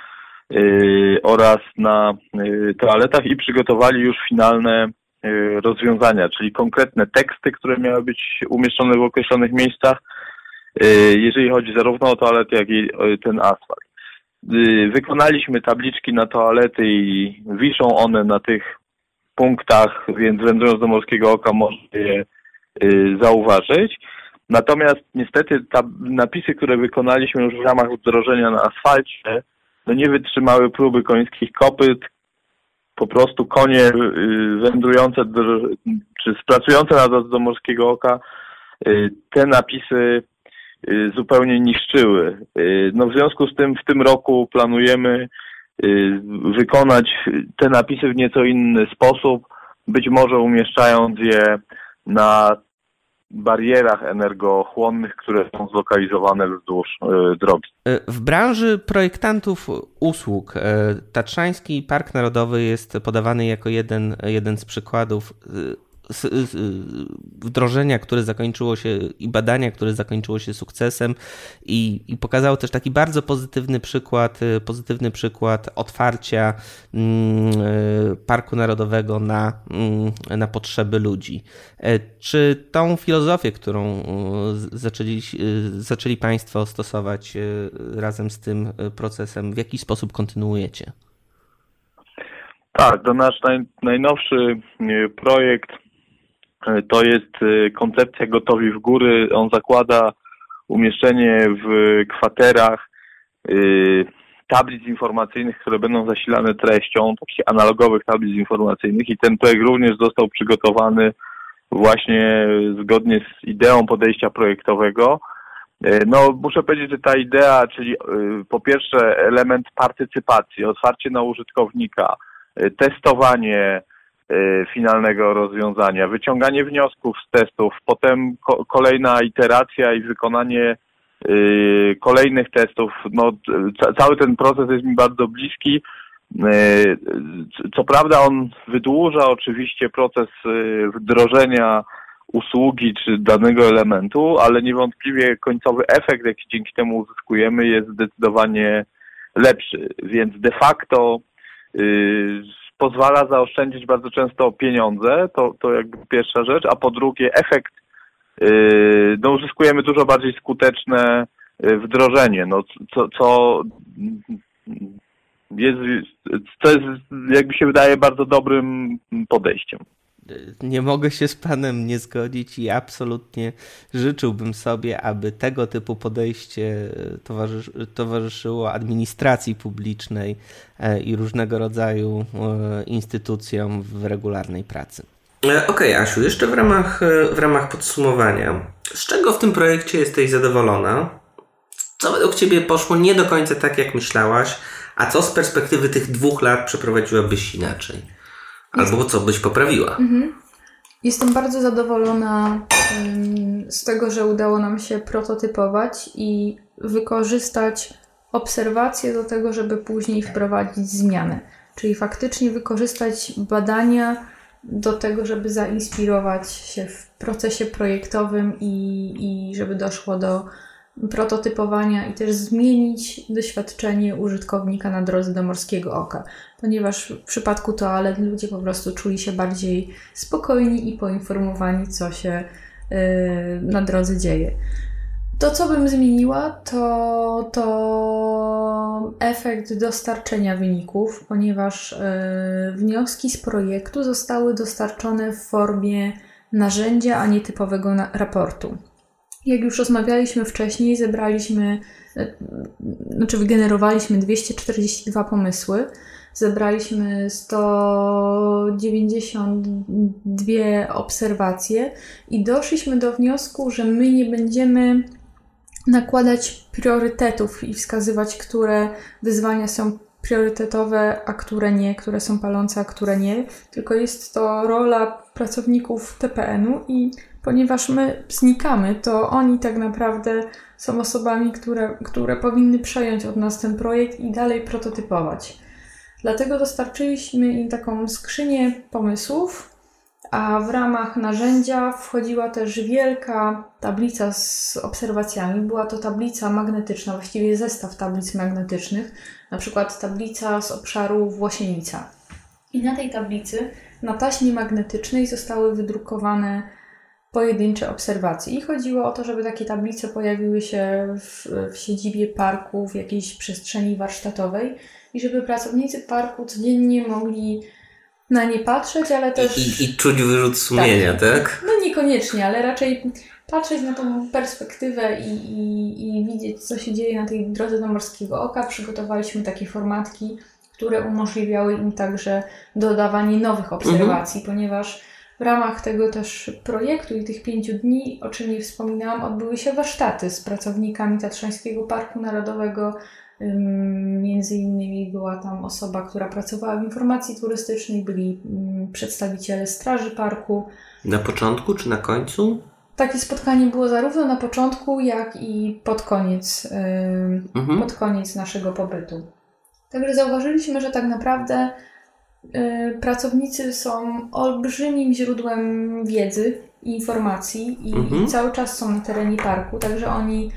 oraz na toaletach i przygotowali już finalne rozwiązania, czyli konkretne teksty, które miały być umieszczone w określonych miejscach, jeżeli chodzi zarówno o toalety, jak i ten asfalt. Wykonaliśmy tabliczki na toalety i wiszą one na tych punktach, więc wędrując do Morskiego Oka można je zauważyć. Natomiast niestety napisy, które wykonaliśmy już w ramach wdrożenia na asfalcie, no nie wytrzymały próby końskich kopyt. Po prostu konie wędrujące do, czy spracujące na do Morskiego Oka te napisy zupełnie niszczyły. No w związku z tym w tym roku planujemy Y, wykonać te napisy w nieco inny sposób, być może umieszczając je na barierach energochłonnych, które są zlokalizowane wzdłuż y, drogi. Y, w branży projektantów usług Tatrzański Park Narodowy jest podawany jako jeden, jeden z przykładów wdrożenia, które zakończyło się i badania, które zakończyło się sukcesem i, i pokazało też taki bardzo pozytywny przykład, y, pozytywny przykład otwarcia mm, y, Parku Narodowego na, mm, na potrzeby ludzi. E, czy tą filozofię, którą y, zaczęli, zaczęli Państwo stosować razem z tym procesem, w jaki sposób kontynuujecie? Tak, to nasz naj, najnowszy projekt to jest y, koncepcja gotowi w góry. On zakłada umieszczenie w kwaterach y, tablic informacyjnych, które będą zasilane treścią, takich analogowych tablic informacyjnych i ten projekt również został przygotowany właśnie zgodnie z ideą podejścia projektowego. No, muszę powiedzieć, że ta idea, czyli po pierwsze element partycypacji, otwarcie na użytkownika, testowanie, finalnego rozwiązania, wyciąganie wniosków z testów, potem ko kolejna iteracja i wykonanie y, kolejnych testów. No, cały ten proces jest mi bardzo bliski. Y, co prawda on wydłuża oczywiście proces wdrożenia usługi czy danego elementu, ale niewątpliwie końcowy efekt, jaki dzięki temu uzyskujemy, jest zdecydowanie lepszy. Więc de facto pozwala zaoszczędzić bardzo często pieniądze, to, to jakby pierwsza rzecz, a po drugie efekt, yy, no uzyskujemy dużo bardziej skuteczne yy, wdrożenie, no co, co jest, co jest, jakby się wydaje, bardzo dobrym podejściem nie mogę się z Panem nie zgodzić i absolutnie życzyłbym sobie, aby tego typu podejście towarzyszyło administracji publicznej e, i różnego rodzaju e, instytucjom w regularnej pracy. E, okej, okay, Asiu, jeszcze w ramach, w ramach podsumowania. Z czego w tym projekcie jesteś zadowolona? Co według Ciebie poszło nie do końca tak, jak myślałaś? A co z perspektywy tych dwóch lat przeprowadziłabyś inaczej? Albo co byś poprawiła? Mhm. Jestem bardzo zadowolona z tego, że udało nam się prototypować i wykorzystać obserwacje do tego, żeby później wprowadzić zmiany. Czyli faktycznie wykorzystać badania do tego, żeby zainspirować się w procesie projektowym i, i żeby doszło do prototypowania i też zmienić doświadczenie użytkownika na drodze do morskiego oka, ponieważ w przypadku toalet ludzie po prostu czuli się bardziej spokojni i poinformowani, co się yy, na drodze dzieje. To, co bym zmieniła, to, to efekt dostarczenia wyników, ponieważ yy, wnioski z projektu zostały dostarczone w formie narzędzia, a nie typowego raportu. Jak już rozmawialiśmy wcześniej, zebraliśmy, e, znaczy wygenerowaliśmy 242 pomysły, zebraliśmy 192 obserwacje i doszliśmy do wniosku, że my nie będziemy nakładać priorytetów i wskazywać, które wyzwania są priorytetowe, a które nie, które są palące, a które nie, tylko jest to rola pracowników TPN-u i ponieważ my znikamy, to oni tak naprawdę są osobami, które, które powinny przejąć od nas ten projekt i dalej prototypować. Dlatego dostarczyliśmy im taką skrzynię pomysłów, a w ramach narzędzia wchodziła też wielka tablica z obserwacjami. Była to tablica magnetyczna, właściwie zestaw tablic magnetycznych, na przykład tablica z obszaru Włosienica. I na tej tablicy, na taśmie magnetycznej zostały wydrukowane pojedyncze obserwacje. I chodziło o to, żeby takie tablice pojawiły się w, w siedzibie parku, w jakiejś przestrzeni warsztatowej i żeby pracownicy parku codziennie mogli na nie patrzeć, ale też. I, i czuć wyrzut sumienia, tak. tak? No niekoniecznie, ale raczej patrzeć na tą perspektywę i, i, i widzieć, co się dzieje na tej drodze do morskiego oka. Przygotowaliśmy takie formatki, które umożliwiały im także dodawanie nowych obserwacji, mhm. ponieważ w ramach tego też projektu i tych pięciu dni, o czym nie wspominałam, odbyły się warsztaty z pracownikami Tatrzańskiego Parku Narodowego. Między innymi była tam osoba, która pracowała w informacji turystycznej, byli przedstawiciele Straży Parku. Na początku czy na końcu? Takie spotkanie było zarówno na początku, jak i pod koniec, mhm. pod koniec naszego pobytu. Także zauważyliśmy, że tak naprawdę Y, pracownicy są olbrzymim źródłem wiedzy i informacji i, mhm. i cały czas są na terenie parku, także oni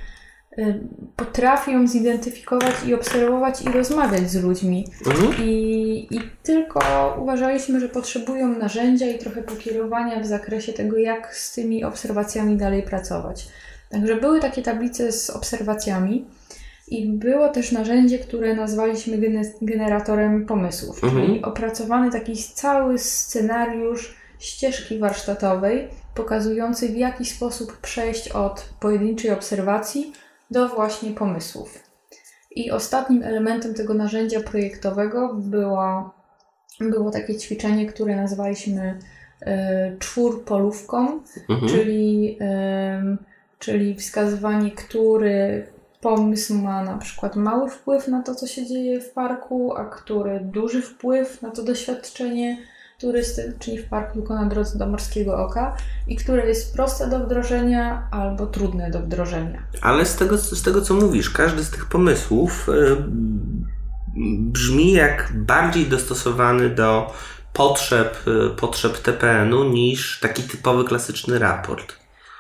y, potrafią zidentyfikować i obserwować i rozmawiać z ludźmi. Mhm. I, I tylko uważaliśmy, że potrzebują narzędzia i trochę pokierowania w zakresie tego, jak z tymi obserwacjami dalej pracować. Także były takie tablice z obserwacjami. I było też narzędzie, które nazwaliśmy generatorem pomysłów, mhm. czyli opracowany taki cały scenariusz ścieżki warsztatowej, pokazujący w jaki sposób przejść od pojedynczej obserwacji do właśnie pomysłów. I ostatnim elementem tego narzędzia projektowego było, było takie ćwiczenie, które nazwaliśmy y, czwór polówką, mhm. czyli, y, czyli wskazywanie, który pomysł ma na przykład mały wpływ na to, co się dzieje w parku, a który duży wpływ na to doświadczenie turysty, czyli w parku tylko na drodze do Morskiego Oka i które jest proste do wdrożenia albo trudne do wdrożenia. Ale z tego, z tego co mówisz, każdy z tych pomysłów yy, brzmi jak bardziej dostosowany do potrzeb, yy, potrzeb TPN-u niż taki typowy klasyczny raport.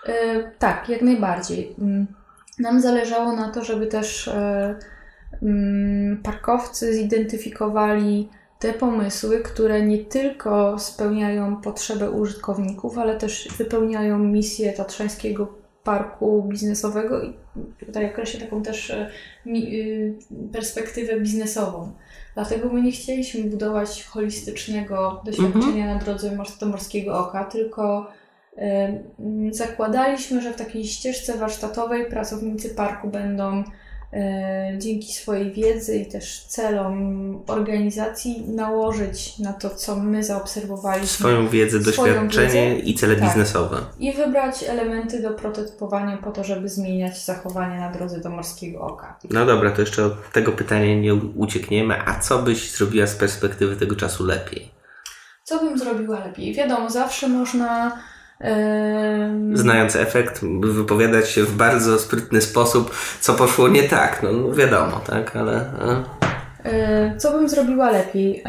Yy, tak, jak najbardziej. Mm, nam zależało na to, żeby też e, mm, parkowcy zidentyfikowali te pomysły, które nie tylko spełniają potrzeby użytkowników, ale też wypełniają misję Tatrzańskiego Parku Biznesowego i tutaj określę taką też e, y, perspektywę biznesową. Dlatego my nie chcieliśmy budować holistycznego doświadczenia mhm. na drodze do Morskiego Oka, tylko Zakładaliśmy, że w takiej ścieżce warsztatowej pracownicy parku będą e, dzięki swojej wiedzy i też celom organizacji nałożyć na to, co my zaobserwowaliśmy. Swoją wiedzę, swoją doświadczenie wiedzę, i cele tak, biznesowe. I wybrać elementy do prototypowania po to, żeby zmieniać zachowanie na drodze do Morskiego Oka. No dobra, to jeszcze od tego pytania nie uciekniemy. A co byś zrobiła z perspektywy tego czasu lepiej? Co bym zrobiła lepiej? Wiadomo, zawsze można Znając efekt, wypowiadać się w bardzo sprytny sposób, co poszło nie tak. No, wiadomo, tak, ale. E, co bym zrobiła lepiej?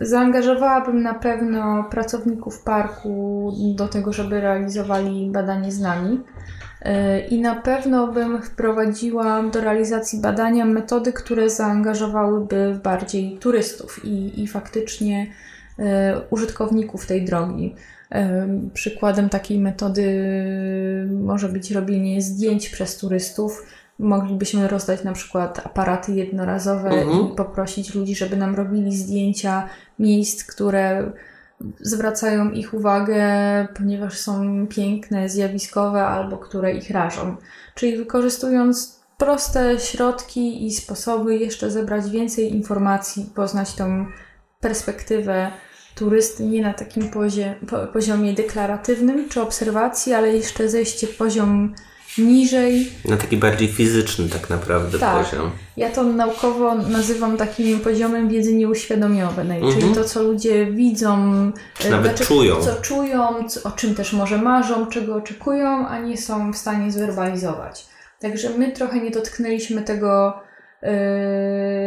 Zaangażowałabym na pewno pracowników parku do tego, żeby realizowali badanie z nami. E, I na pewno bym wprowadziła do realizacji badania metody, które zaangażowałyby bardziej turystów i, i faktycznie e, użytkowników tej drogi. Przykładem takiej metody może być robienie zdjęć przez turystów. Moglibyśmy rozdać na przykład aparaty jednorazowe mhm. i poprosić ludzi, żeby nam robili zdjęcia miejsc, które zwracają ich uwagę, ponieważ są piękne, zjawiskowe albo które ich rażą. Czyli wykorzystując proste środki i sposoby jeszcze zebrać więcej informacji, poznać tą perspektywę turysty nie na takim poziomie, poziomie deklaratywnym czy obserwacji, ale jeszcze zejście poziom niżej. Na taki bardziej fizyczny tak naprawdę tak. poziom. Ja to naukowo nazywam takim poziomem wiedzy nieuświadomionej, mhm. czyli to, co ludzie widzą, nawet znaczy, czują. co czują, o czym też może marzą, czego oczekują, a nie są w stanie zwerbalizować. Także my trochę nie dotknęliśmy tego, yy,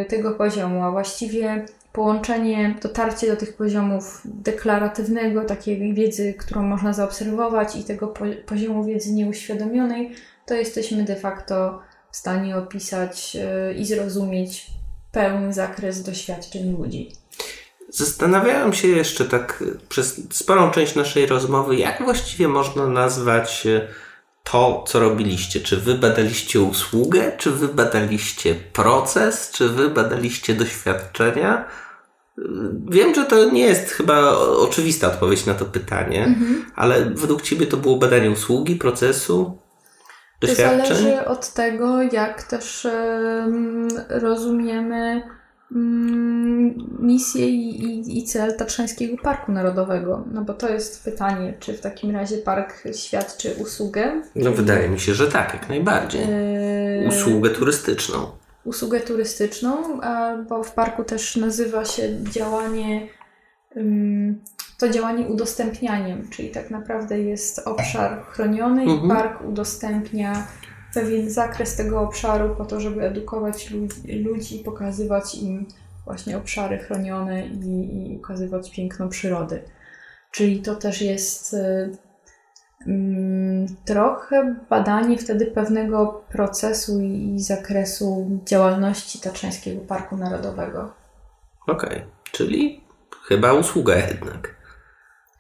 tego poziomu, a właściwie połączenie, dotarcie do tych poziomów deklaratywnego, takiej wiedzy, którą można zaobserwować i tego poziomu wiedzy nieuświadomionej, to jesteśmy de facto w stanie opisać yy, i zrozumieć pełny zakres doświadczeń ludzi. Zastanawiałem się jeszcze tak przez sporą część naszej rozmowy, jak właściwie można nazwać y, to, co robiliście. Czy wy badaliście usługę, czy wy badaliście proces, czy wy badaliście doświadczenia? Wiem, że to nie jest chyba oczywista odpowiedź na to pytanie, mhm. ale według Ciebie to było badanie usługi, procesu, doświadczeń? To zależy od tego, jak też um, rozumiemy um, misję i, i, i, cel Tatrzańskiego Parku Narodowego. No bo to jest pytanie, czy w takim razie park świadczy usługę? No wydaje mi się, że tak, jak najbardziej. Yy... Usługę turystyczną usługę turystyczną, bo w parku też nazywa się działanie to działanie udostępnianiem, czyli tak naprawdę jest obszar chroniony mhm. i park udostępnia pewien zakres tego obszaru po to, żeby edukować ludzi pokazywać im właśnie obszary chronione i, i ukazywać piękno przyrody. Czyli to też jest y, trochę badanie wtedy pewnego procesu i zakresu działalności Tatrzańskiego Parku Narodowego. Okej, okay. czyli chyba usługa jednak.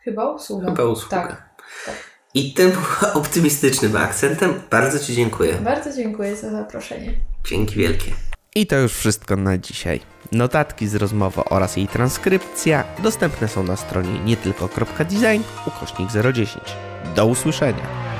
Chyba usługa. Chyba usługa. Tak. tak. I tym optymistycznym akcentem bardzo Ci dziękuję. Bardzo dziękuję za zaproszenie. Dzięki wielkie. I to już wszystko na dzisiaj. Notatki z rozmowy oraz jej transkrypcja dostępne są na stronie nietylko.design ukośnik 010. Do usłyszenia.